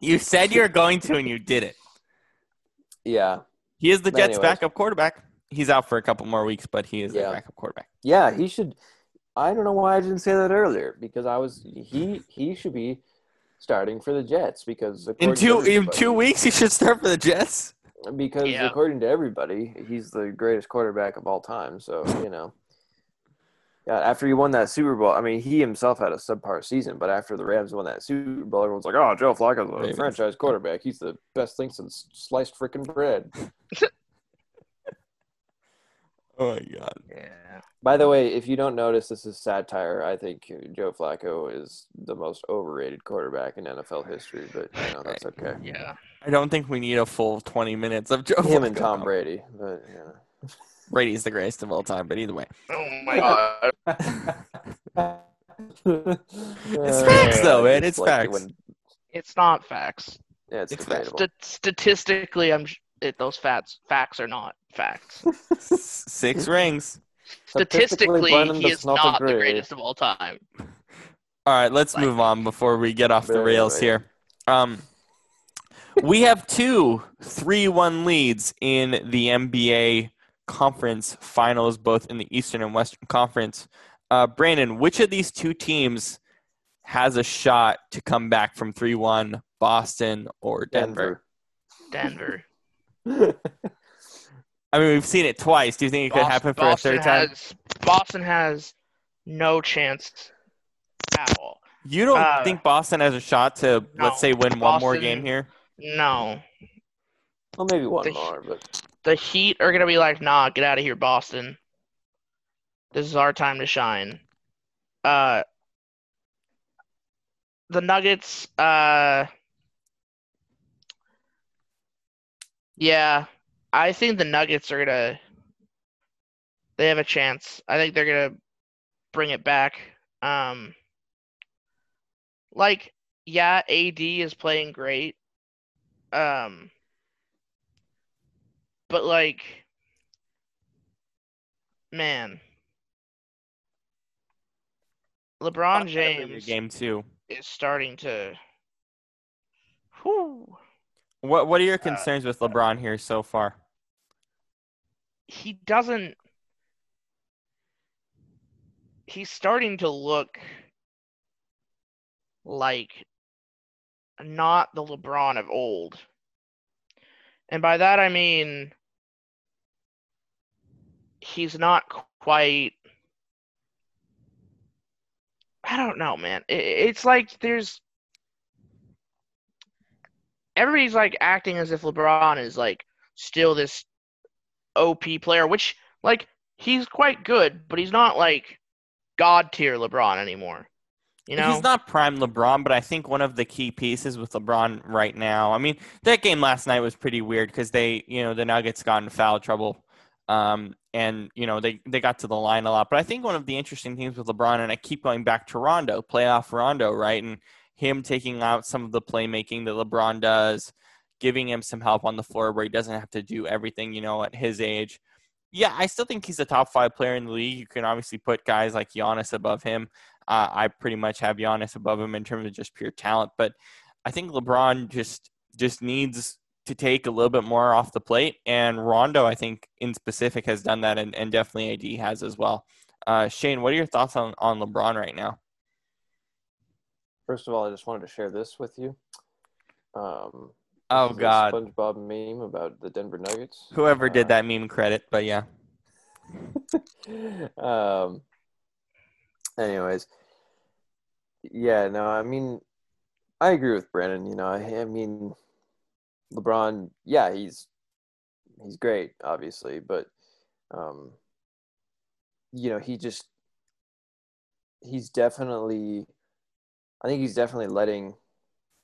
You said you were going to, and you did it. yeah, He is the Jets' anyways. backup quarterback. He's out for a couple more weeks, but he is Yeah. backup quarterback. yeah, he should. I don't know why I didn't say that earlier because I was he he should be starting for the Jets because In two in two weeks, he should start for the Jets. Because Yeah. according to everybody, he's the greatest quarterback of all time. So you know, yeah. After he won that Super Bowl, I mean, he himself had a subpar season, but after the Rams won that Super Bowl, everyone's like, "Oh, Joe Flacco's a franchise quarterback. He's the best thing since sliced freaking bread." Oh my god! Yeah. By the way, if you don't notice, this is satire. I think Joe Flacco is the most overrated quarterback in NFL history, but you know that's okay. Yeah. I don't think we need a full twenty minutes of Joe. Him and Tom Brady, but yeah. Brady's the greatest of all time, but either way, Oh my god. it's facts, though, man. It's facts. When, It's not facts. yeah, it's, It's debatable. St- statistically, I'm sh- it, those facts facts are not facts. Six rings. Statistically, Brannan he is not not the greatest of all time. All right, let's Like- move on before we get off the rails right. here. Um, we have two 3 1 leads in the NBA conference finals, both in the Eastern and Western Conference. Uh, Brannan, which of these two teams has a shot to come back from 3 1, Boston or Denver? Denver. Denver. I mean, we've seen it twice. Do you think it could Bos- happen for Boston a third time? Has, Boston has no chance at all. You don't uh, think Boston has a shot to, no. let's say, win one more game here? No. well, maybe one The- more, but The Heat are going to be like, nah, get out of here, Boston. This is our time to shine. Uh, the Nuggets, uh, yeah, I think the Nuggets are going to, they have a chance. I think they're going to bring it back. Um, like, yeah, AD is playing great. Um, but like, man, LeBron James Game two. is starting to. Whew, What What are Uh, your concerns with LeBron here so far? he doesn't. He's starting to look like not the LeBron of old. And by that I mean he's not quite I don't know, man. It's like there's everybody's like acting as if LeBron is like still this OP player, which like he's quite good, but he's not like god tier LeBron anymore. You know? He's not prime LeBron, but I think one of the key pieces with LeBron right now. I mean, that game last night was pretty weird because they, you know, the Nuggets got in foul trouble, um, and you know they they got to the line a lot. But I think one of the interesting things with LeBron, and I keep going back to Rondo, playoff Rondo, right, and him taking out some of the playmaking that LeBron does, giving him some help on the floor where he doesn't have to do everything, you know, at his age. Yeah, I still think he's a top five player in the league. You can obviously put guys like Giannis above him. Uh, I pretty much have Giannis above him in terms of just pure talent, but I think LeBron just just needs to take a little bit more off the plate, and Rondo, I think in specific, has done that, and, and definitely AD has as well. Uh, Shane, what are your thoughts on on LeBron right now? First of all, I just wanted to share this with you. Um, Oh God, SpongeBob meme about the Denver Nuggets. whoever Uh, did that meme credit, but yeah, um anyways yeah no i mean i agree with Brannan you know i, I mean lebron yeah he's he's great obviously but um you know he just he's definitely i think he's definitely letting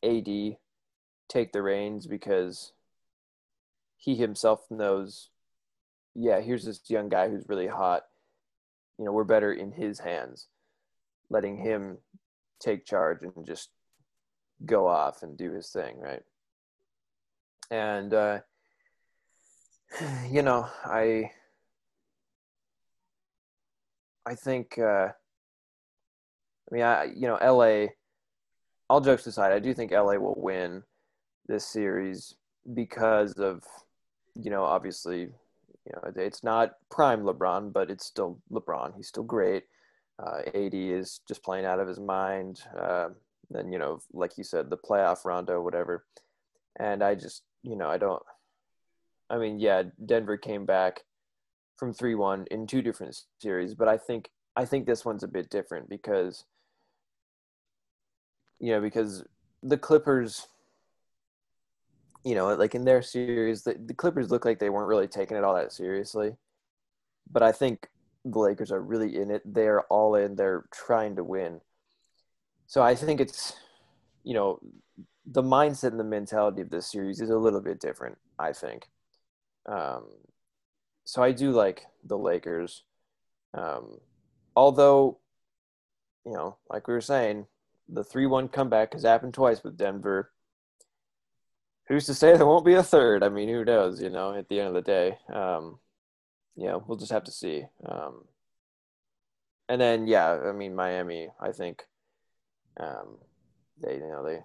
ad take the reins because he himself knows yeah, here's this young guy who's really hot. You know, we're better in his hands, letting him take charge and just go off and do his thing, right? And uh, you know, I I think uh, I mean, I you know, LA. All jokes aside, I do think LA will win this series because of you know, obviously, you know, it's not prime LeBron, but it's still LeBron. He's still great. Uh, AD is just playing out of his mind. Uh, then you know, like you said, the playoff Rondo, whatever. And I just, you know, I don't. I mean, yeah, Denver came back from three one in two different series, but I think I think this one's a bit different because, you know, because the Clippers, you know, like in their series, the, the Clippers look like they weren't really taking it all that seriously. But I think the Lakers are really in it. They're all in. They're trying to win. So I think it's, you know, the mindset and the mentality of this series is a little bit different. I think. Um, so I do like the Lakers. Um, although, you know, like we were saying, the three-one comeback has happened twice with Denver. Who's to say there won't be a third? I mean, who knows? You know, at the end of the day. Um, yeah, we'll just have to see. Um, and then yeah, I mean Miami. I think um, they you know they.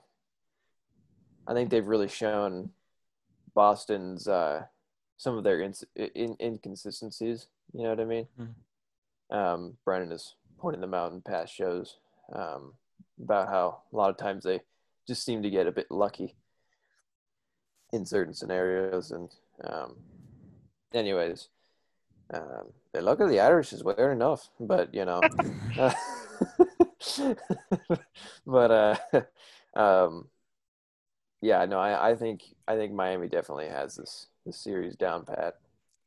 I think they've really shown Boston's uh, some of their in, in, inconsistencies. You know what I mean? Mm-hmm. Um, Brannan is pointing them out in past shows um, about how a lot of times they just seem to get a bit lucky in certain scenarios. And um, anyways, um, the luck of the Irish is weird enough, but you know, but uh, um, yeah, no, I, I think I think Miami definitely has this this series down pat.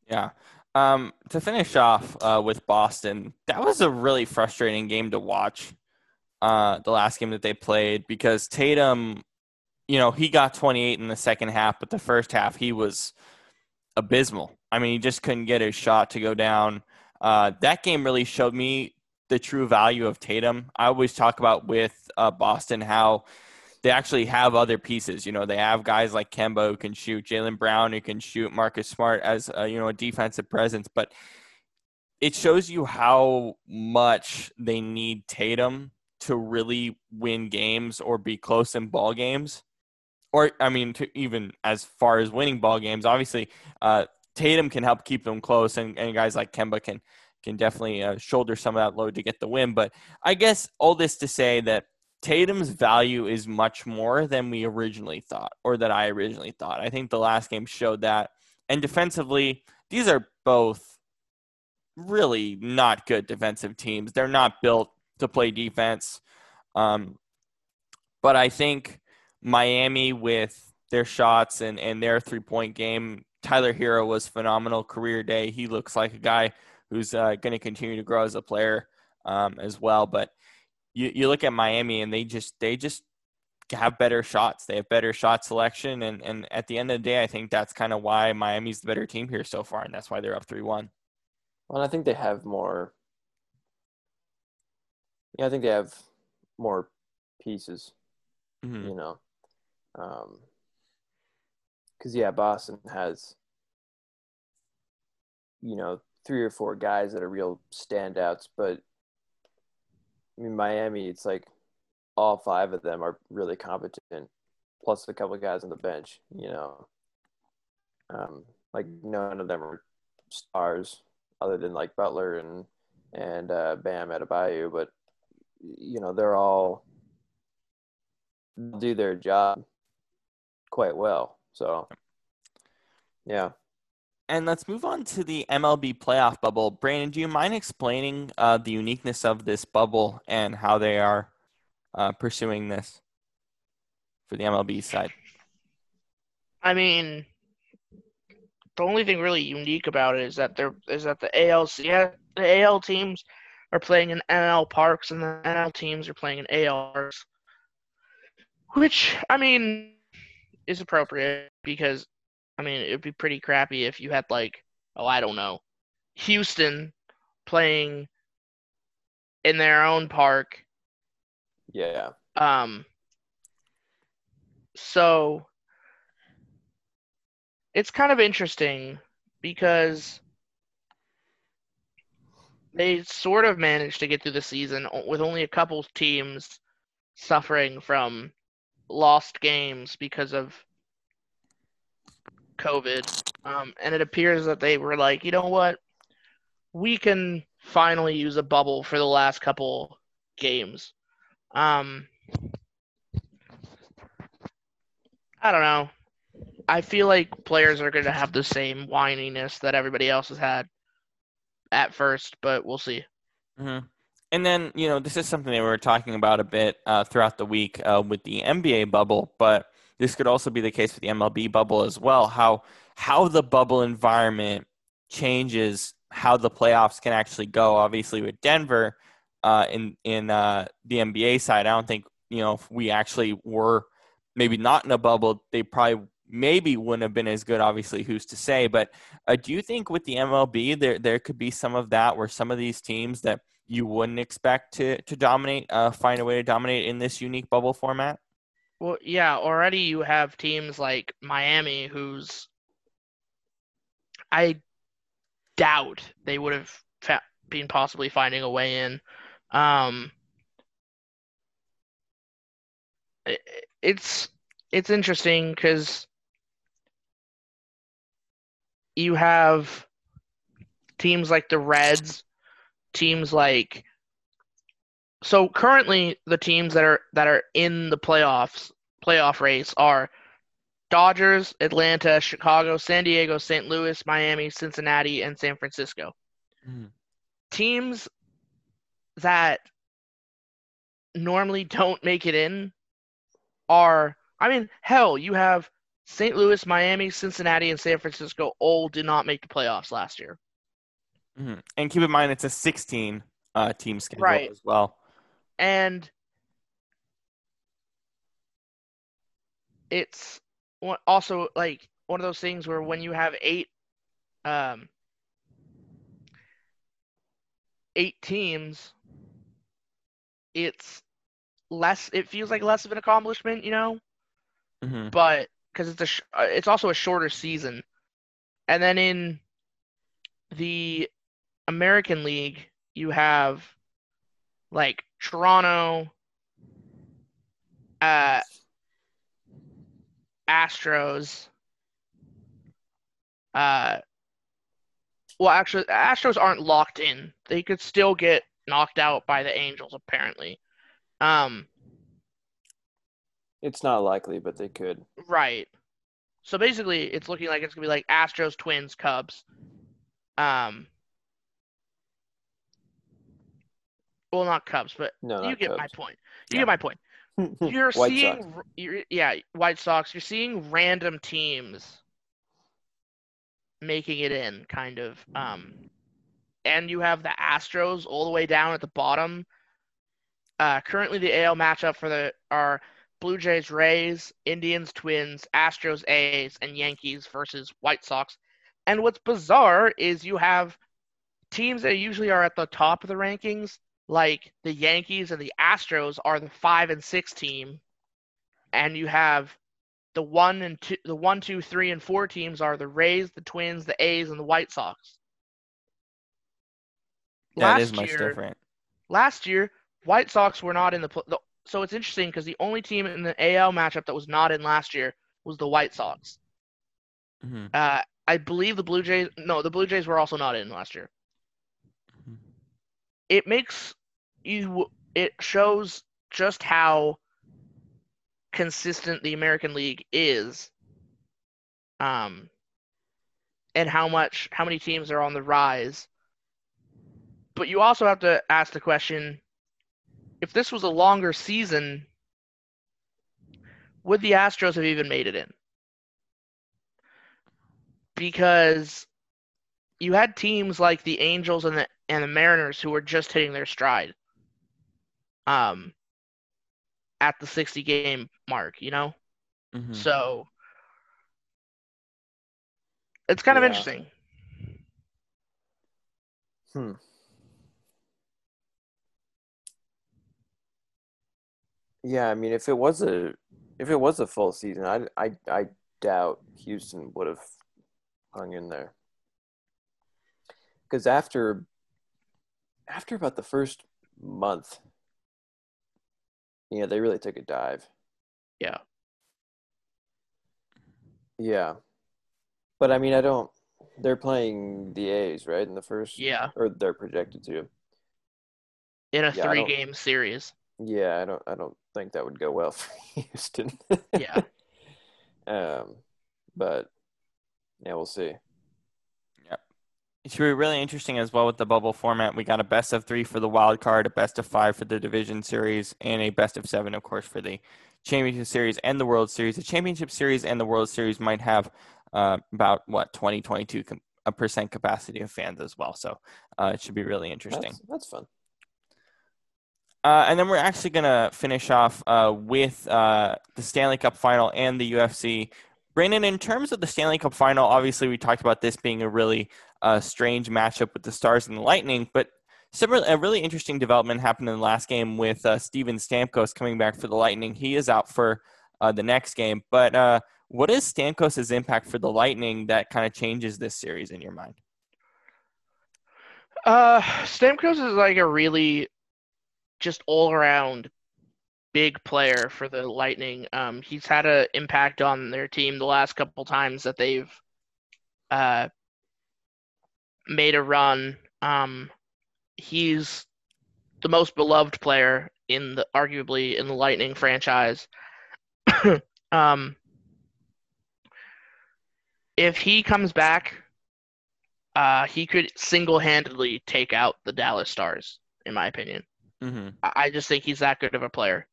Yeah. Um, to finish off uh, with Boston, that was a really frustrating game to watch. Uh, the last game that they played because Tatum, you know, he got 28 in the second half, but the first half he was abysmal. I mean, he just couldn't get his shot to go down. Uh, that game really showed me the true value of Tatum. I always talk about with uh, Boston how they actually have other pieces. You know, they have guys like Kemba who can shoot, Jaylen Brown who can shoot, Marcus Smart as a, you know a defensive presence, but it shows you how much they need Tatum to really win games or be close in ball games or I mean, to even as far as winning ball games, obviously, uh, Tatum can help keep them close, and, and guys like Kemba can can definitely uh, shoulder some of that load to get the win. But I guess all this to say that Tatum's value is much more than we originally thought, or that I originally thought. I think the last game showed that. And defensively, these are both really not good defensive teams. They're not built to play defense. Um, but I think Miami with their shots and, and their three point game. Tyler Herro was phenomenal career day. He looks like a guy who's uh, going to continue to grow as a player um, as well. But you, you look at Miami and they just they just have better shots. They have better shot selection, and and at the end of the day, I think that's kind of why Miami's the better team here so far, and that's why they're up three one. Well, I think they have more. Yeah, I think they have more pieces. Mm-hmm. You know, um, because yeah, Boston has you know three or four guys that are real standouts, but I mean Miami, it's like all five of them are really competent, plus a couple of guys on the bench. You know, um, like none of them are stars other than like Butler and and uh, Bam Adebayo, but you know they're all do their job quite well. So, yeah. And let's move on to the MLB playoff bubble. Brandon, do you mind explaining uh, the uniqueness of this bubble and how they are uh, pursuing this for the MLB side? I mean, the only thing really unique about it is that there is that the ALC the AL teams are playing in NL parks and the NL teams are playing in AL parks. Which I mean, is appropriate because I mean it would be pretty crappy if you had like oh I don't know Houston playing in their own park Yeah. Um, so it's kind of interesting because they sort of managed to get through the season with only a couple teams suffering from lost games because of COVID. Um, and it appears that they were like, you know what? We can finally use a bubble for the last couple games. Um, I don't know. I feel like players are going to have the same whininess that everybody else has had at first, but we'll see. hmm And then, you know, this is something that we were talking about a bit uh, throughout the week uh, with the NBA bubble, but this could also be the case with the MLB bubble as well. How how the bubble environment changes how the playoffs can actually go. Obviously, with Denver uh, in in uh, the NBA side, I don't think you know if we actually were maybe not in a bubble, they probably maybe wouldn't have been as good. Obviously, who's to say? But uh, do you think with the MLB there there could be some of that where some of these teams that you wouldn't expect to to dominate uh, find a way to dominate in this unique bubble format? Well, yeah, already you have teams like Miami, who's I doubt they would have fa- been possibly finding a way in. Um, it's it's interesting because you have teams like the Reds, teams like so currently the teams that are that are in the playoffs playoff race are Dodgers, Atlanta, Chicago, San Diego, St. Louis, Miami, Cincinnati, and San Francisco. Mhm. Teams that normally don't make it in are I mean, hell, you have St. Louis, Miami, Cincinnati, and San Francisco all did not make the playoffs last year. hmm And keep in mind, it's a 16 uh, team schedule Right. as well. and it's also like one of those things where when you have eight um eight teams it's less it feels like less of an accomplishment you know hmm but because it's a sh- uh, it's also a shorter season and then in the American League you have like Toronto uh Astros uh well actually Astros aren't locked in. They could still get knocked out by the Angels apparently. Um It's not likely, but they could. right. So basically it's looking like it's going to be like Astros, Twins, Cubs. Um well not Cubs, but No, you get my point. You Yeah. get my point. You're seeing, you're, yeah, White Sox. You're seeing random teams making it in, kind of. Um, and you have the Astros all the way down at the bottom. Uh, currently, the AL matchup for the are Blue Jays, Rays, Indians, Twins, Astros, A's, and Yankees versus White Sox. And what's bizarre is you have teams that usually are at the top of the rankings like the Yankees and the Astros are the five and six team, and you have the one and two, the one, two, three, and four teams are the Rays, the Twins, the A's, and the White Sox. That last is much year, different. last year, White Sox were not in the, the. So it's interesting because the only team in the AL matchup that was not in last year was the White Sox. hmm Uh, I believe the Blue Jays. No, the Blue Jays were also not in last year. Mhm. It makes you. It shows just how consistent the American League is. Um, and how much, how many teams are on the rise. But you also have to ask the question: if this was a longer season, would the Astros have even made it in? because you had teams like the Angels and the and the Mariners who were just hitting their stride. Um at the 60 game mark, you know? hmm So it's kind of interesting. Hmm. Yeah, I mean, if it was a if it was a full season, I I I doubt Houston would have hung in there. Because after after about the first month, you know, they really took a dive. Yeah. Yeah. But I mean, I don't. They're playing the A's, right? In the first, Yeah. or they're projected to. In a Yeah, three-game series. Yeah, I don't. I don't think that would go well for Houston. Yeah. um, but yeah, we'll see. It should be really interesting as well with the bubble format. We got a best of three for the wild card, a best of five for the division series, and a best of seven, of course, for the championship series and the World Series. The championship series and the World Series might have uh, about what 20, 22 com- a percent capacity of fans as well. So uh, it should be really interesting. That's, that's fun. Uh, and then we're actually going to finish off uh, with uh, the Stanley Cup final and the UFC. Brannan, in terms of the Stanley Cup final, obviously we talked about this being a really uh, strange matchup with the Stars and the Lightning, but a really interesting development happened in the last game with uh, Steven Stamkos coming back for the Lightning. He is out for uh, the next game, but uh, what is Stamkos' impact for the Lightning that kind of changes this series in your mind? Uh, Stamkos is like a really just all around big player for the Lightning. Um, he's had an impact on their team the last couple times that they've uh made a run. Um, he's the most beloved player in the arguably in the Lightning franchise. um, if he comes back, uh, he could single-handedly take out the Dallas Stars, in my opinion. Mm-hmm. I I just think he's that good of a player.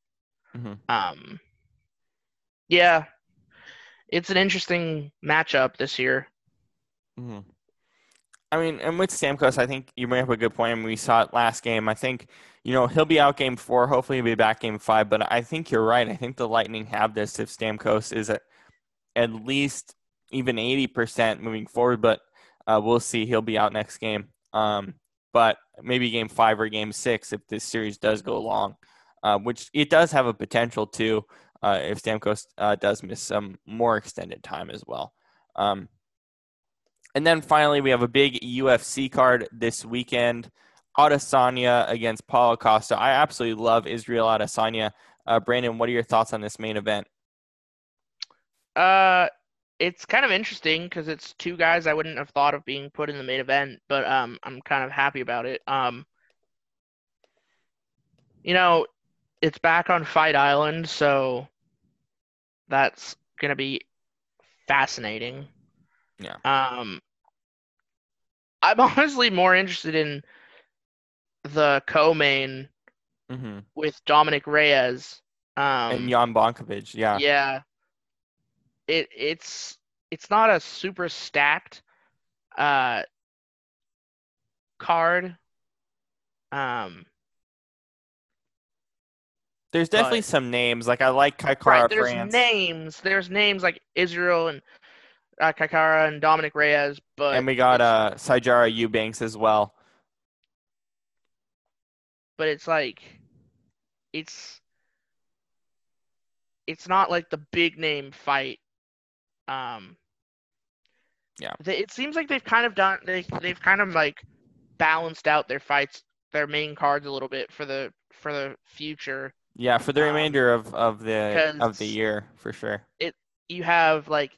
Mhm. Um, yeah, it's an interesting matchup this year. hmm I mean, and with Stamkos, I think you bring up a good point. And we saw it last game. I think, you know, he'll be out game four. Hopefully, he'll be back game five. But I think you're right. I think the Lightning have this if Stamkos is at, at least even 80% moving forward. But uh, we'll see. He'll be out next game. Um, but maybe game five or game six if this series does go long, uh, which it does have a potential to uh, if Stamkos uh, does miss some more extended time as well. Um, and then finally, we have a big UFC card this weekend. Adesanya against Paulo Costa. I absolutely love Israel Adesanya. Uh, Brannan, what are your thoughts on this main event? Uh, it's kind of interesting because it's two guys I wouldn't have thought of being put in the main event, but um, I'm kind of happy about it. Um, you know, it's back on Fight Island, so that's gonna be fascinating. Yeah. Um, I'm honestly more interested in the co-main Mm-hmm. with Dominic Reyes. Um, and Jan Blachowicz, yeah. yeah. It it's it's not a super stacked uh card. Um There's definitely but- some names. Like I like Kai Kara right, there's France. names. There's names like Israel and uh, Kai Kara and Dominic Reyes, but and we got uh Sijara Eubanks as well. but it's like it's it's not like the big name fight. Um, Yeah. they, it seems like they've kind of done they they've kind of like balanced out their fights, their main cards a little bit for the for the future. Yeah, for the Um, remainder of, of the of the year for sure. It You have like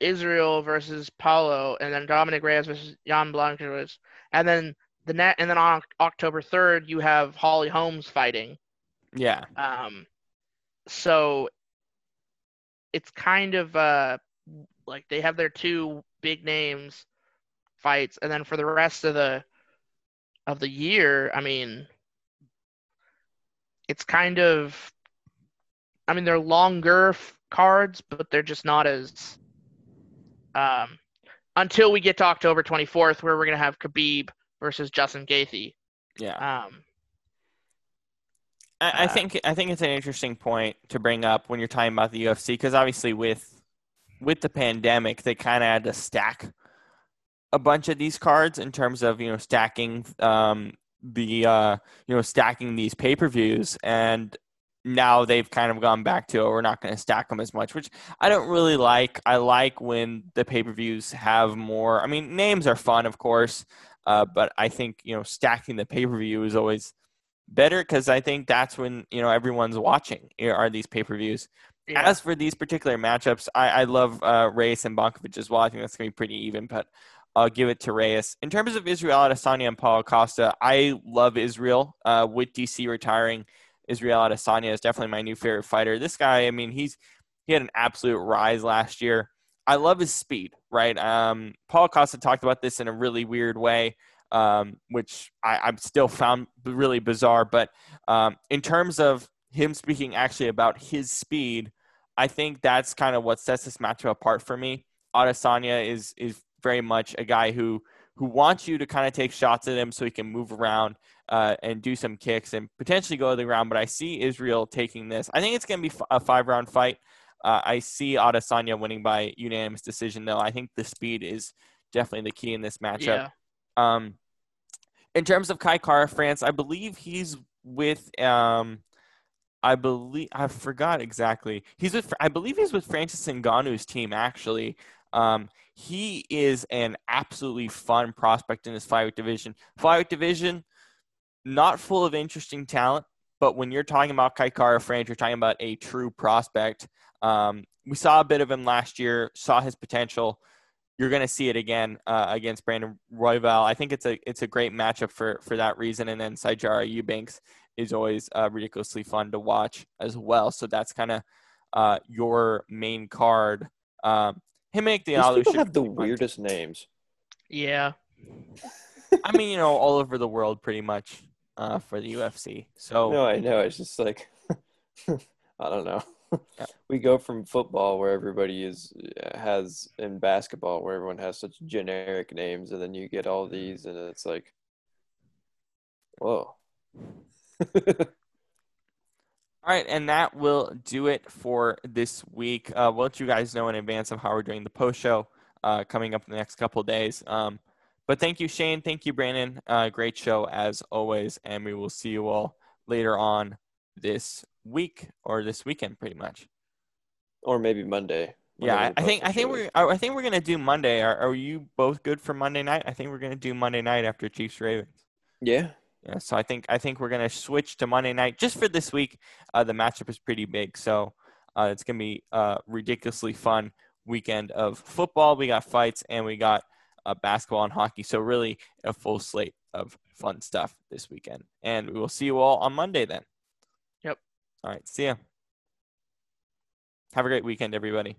Israel versus Paulo, and then Dominic Reyes versus Jan Blachowicz, and then the net, and then on October third you have Holly Holmes fighting. Yeah. Um, so it's kind of uh like they have their two big names fights, and then for the rest of the of the year, I mean, it's kind of, I mean, they're longer f- cards, but they're just not as um until we get to October 24th, where we're gonna have Khabib versus Justin Gaethje. Yeah. Um, I, I Uh, think I think it's an interesting point to bring up when you're talking about the UFC because obviously with with the pandemic they kind of had to stack a bunch of these cards in terms of you know stacking um, the uh, you know stacking these pay per views and now they've kind of gone back to oh, we're not going to stack them as much, which I don't really like. I like when the pay per views have more. I mean, names are fun, of course, uh, but I think you know stacking the pay per view is always better because I think that's when you know everyone's watching are these pay per views. Yeah. As for these particular matchups, I, I love uh, Reyes and Blachowicz as well. I think that's going to be pretty even, but I'll give it to Reyes. In terms of Israel Adesanya and Paulo Costa, I love Israel. Uh, with DC retiring, Israel Adesanya is definitely my new favorite fighter. This guy, I mean, he's he had an absolute rise last year. I love his speed, right? Um, Paulo Costa talked about this in a really weird way, um, which I, I've still found really bizarre. But um, in terms of him speaking actually about his speed, I think that's kind of what sets this matchup apart for me. Adesanya is is very much a guy who who wants you to kind of take shots at him so he can move around uh, and do some kicks and potentially go to the ground. But I see Israel taking this. I think it's going to be a five round fight. Uh, I see Adesanya winning by unanimous decision, though. I think the speed is definitely the key in this matchup. Yeah. Um, in terms of Kai Kara France, I believe he's with. Um, I believe I forgot exactly. He's with. I believe he's with Francis Ngannou's team actually. Um, he is an absolutely fun prospect in this flyweight division. Flyweight division, not full of interesting talent, but when you're talking about Kai Kara France, you're talking about a true prospect. Um, we saw a bit of him last year, saw his potential. You're going to see it again uh, against Brandon Royval. I think it's a it's a great matchup for for that reason. And then Sijara Eubanks is always uh, ridiculously fun to watch as well. So that's kind of uh, your main card. Um, him and These people should have the be fun. weirdest names. Yeah. I mean, you know, all over the world, pretty much uh, for the UFC. So No, I know. It's just like I don't know. We go from football where everybody is has in basketball where everyone has such generic names, and then you get all these, and it's like, whoa. All right, and that will do it for this week. Uh, we'll let you guys know in advance of how we're doing the post show uh, coming up in the next couple of days. Um, but thank you, Shane. Thank you, Brannan. Uh, great show as always, and we will see you all later on this week or this weekend, pretty much. or maybe Monday. Yeah, I, Whenever I we think I think we're I think we're gonna do Monday. Are, are you both good for Monday night? I think we're gonna do Monday night after Chiefs Ravens. Yeah. Yeah, so I think I think we're gonna switch to Monday night just for this week. Uh, the matchup is pretty big, so uh, it's gonna be a ridiculously fun weekend of football. We got fights and we got uh, basketball and hockey. So really a full slate of fun stuff this weekend. And we will see you all on Monday then. All right. See ya. Have a great weekend, everybody.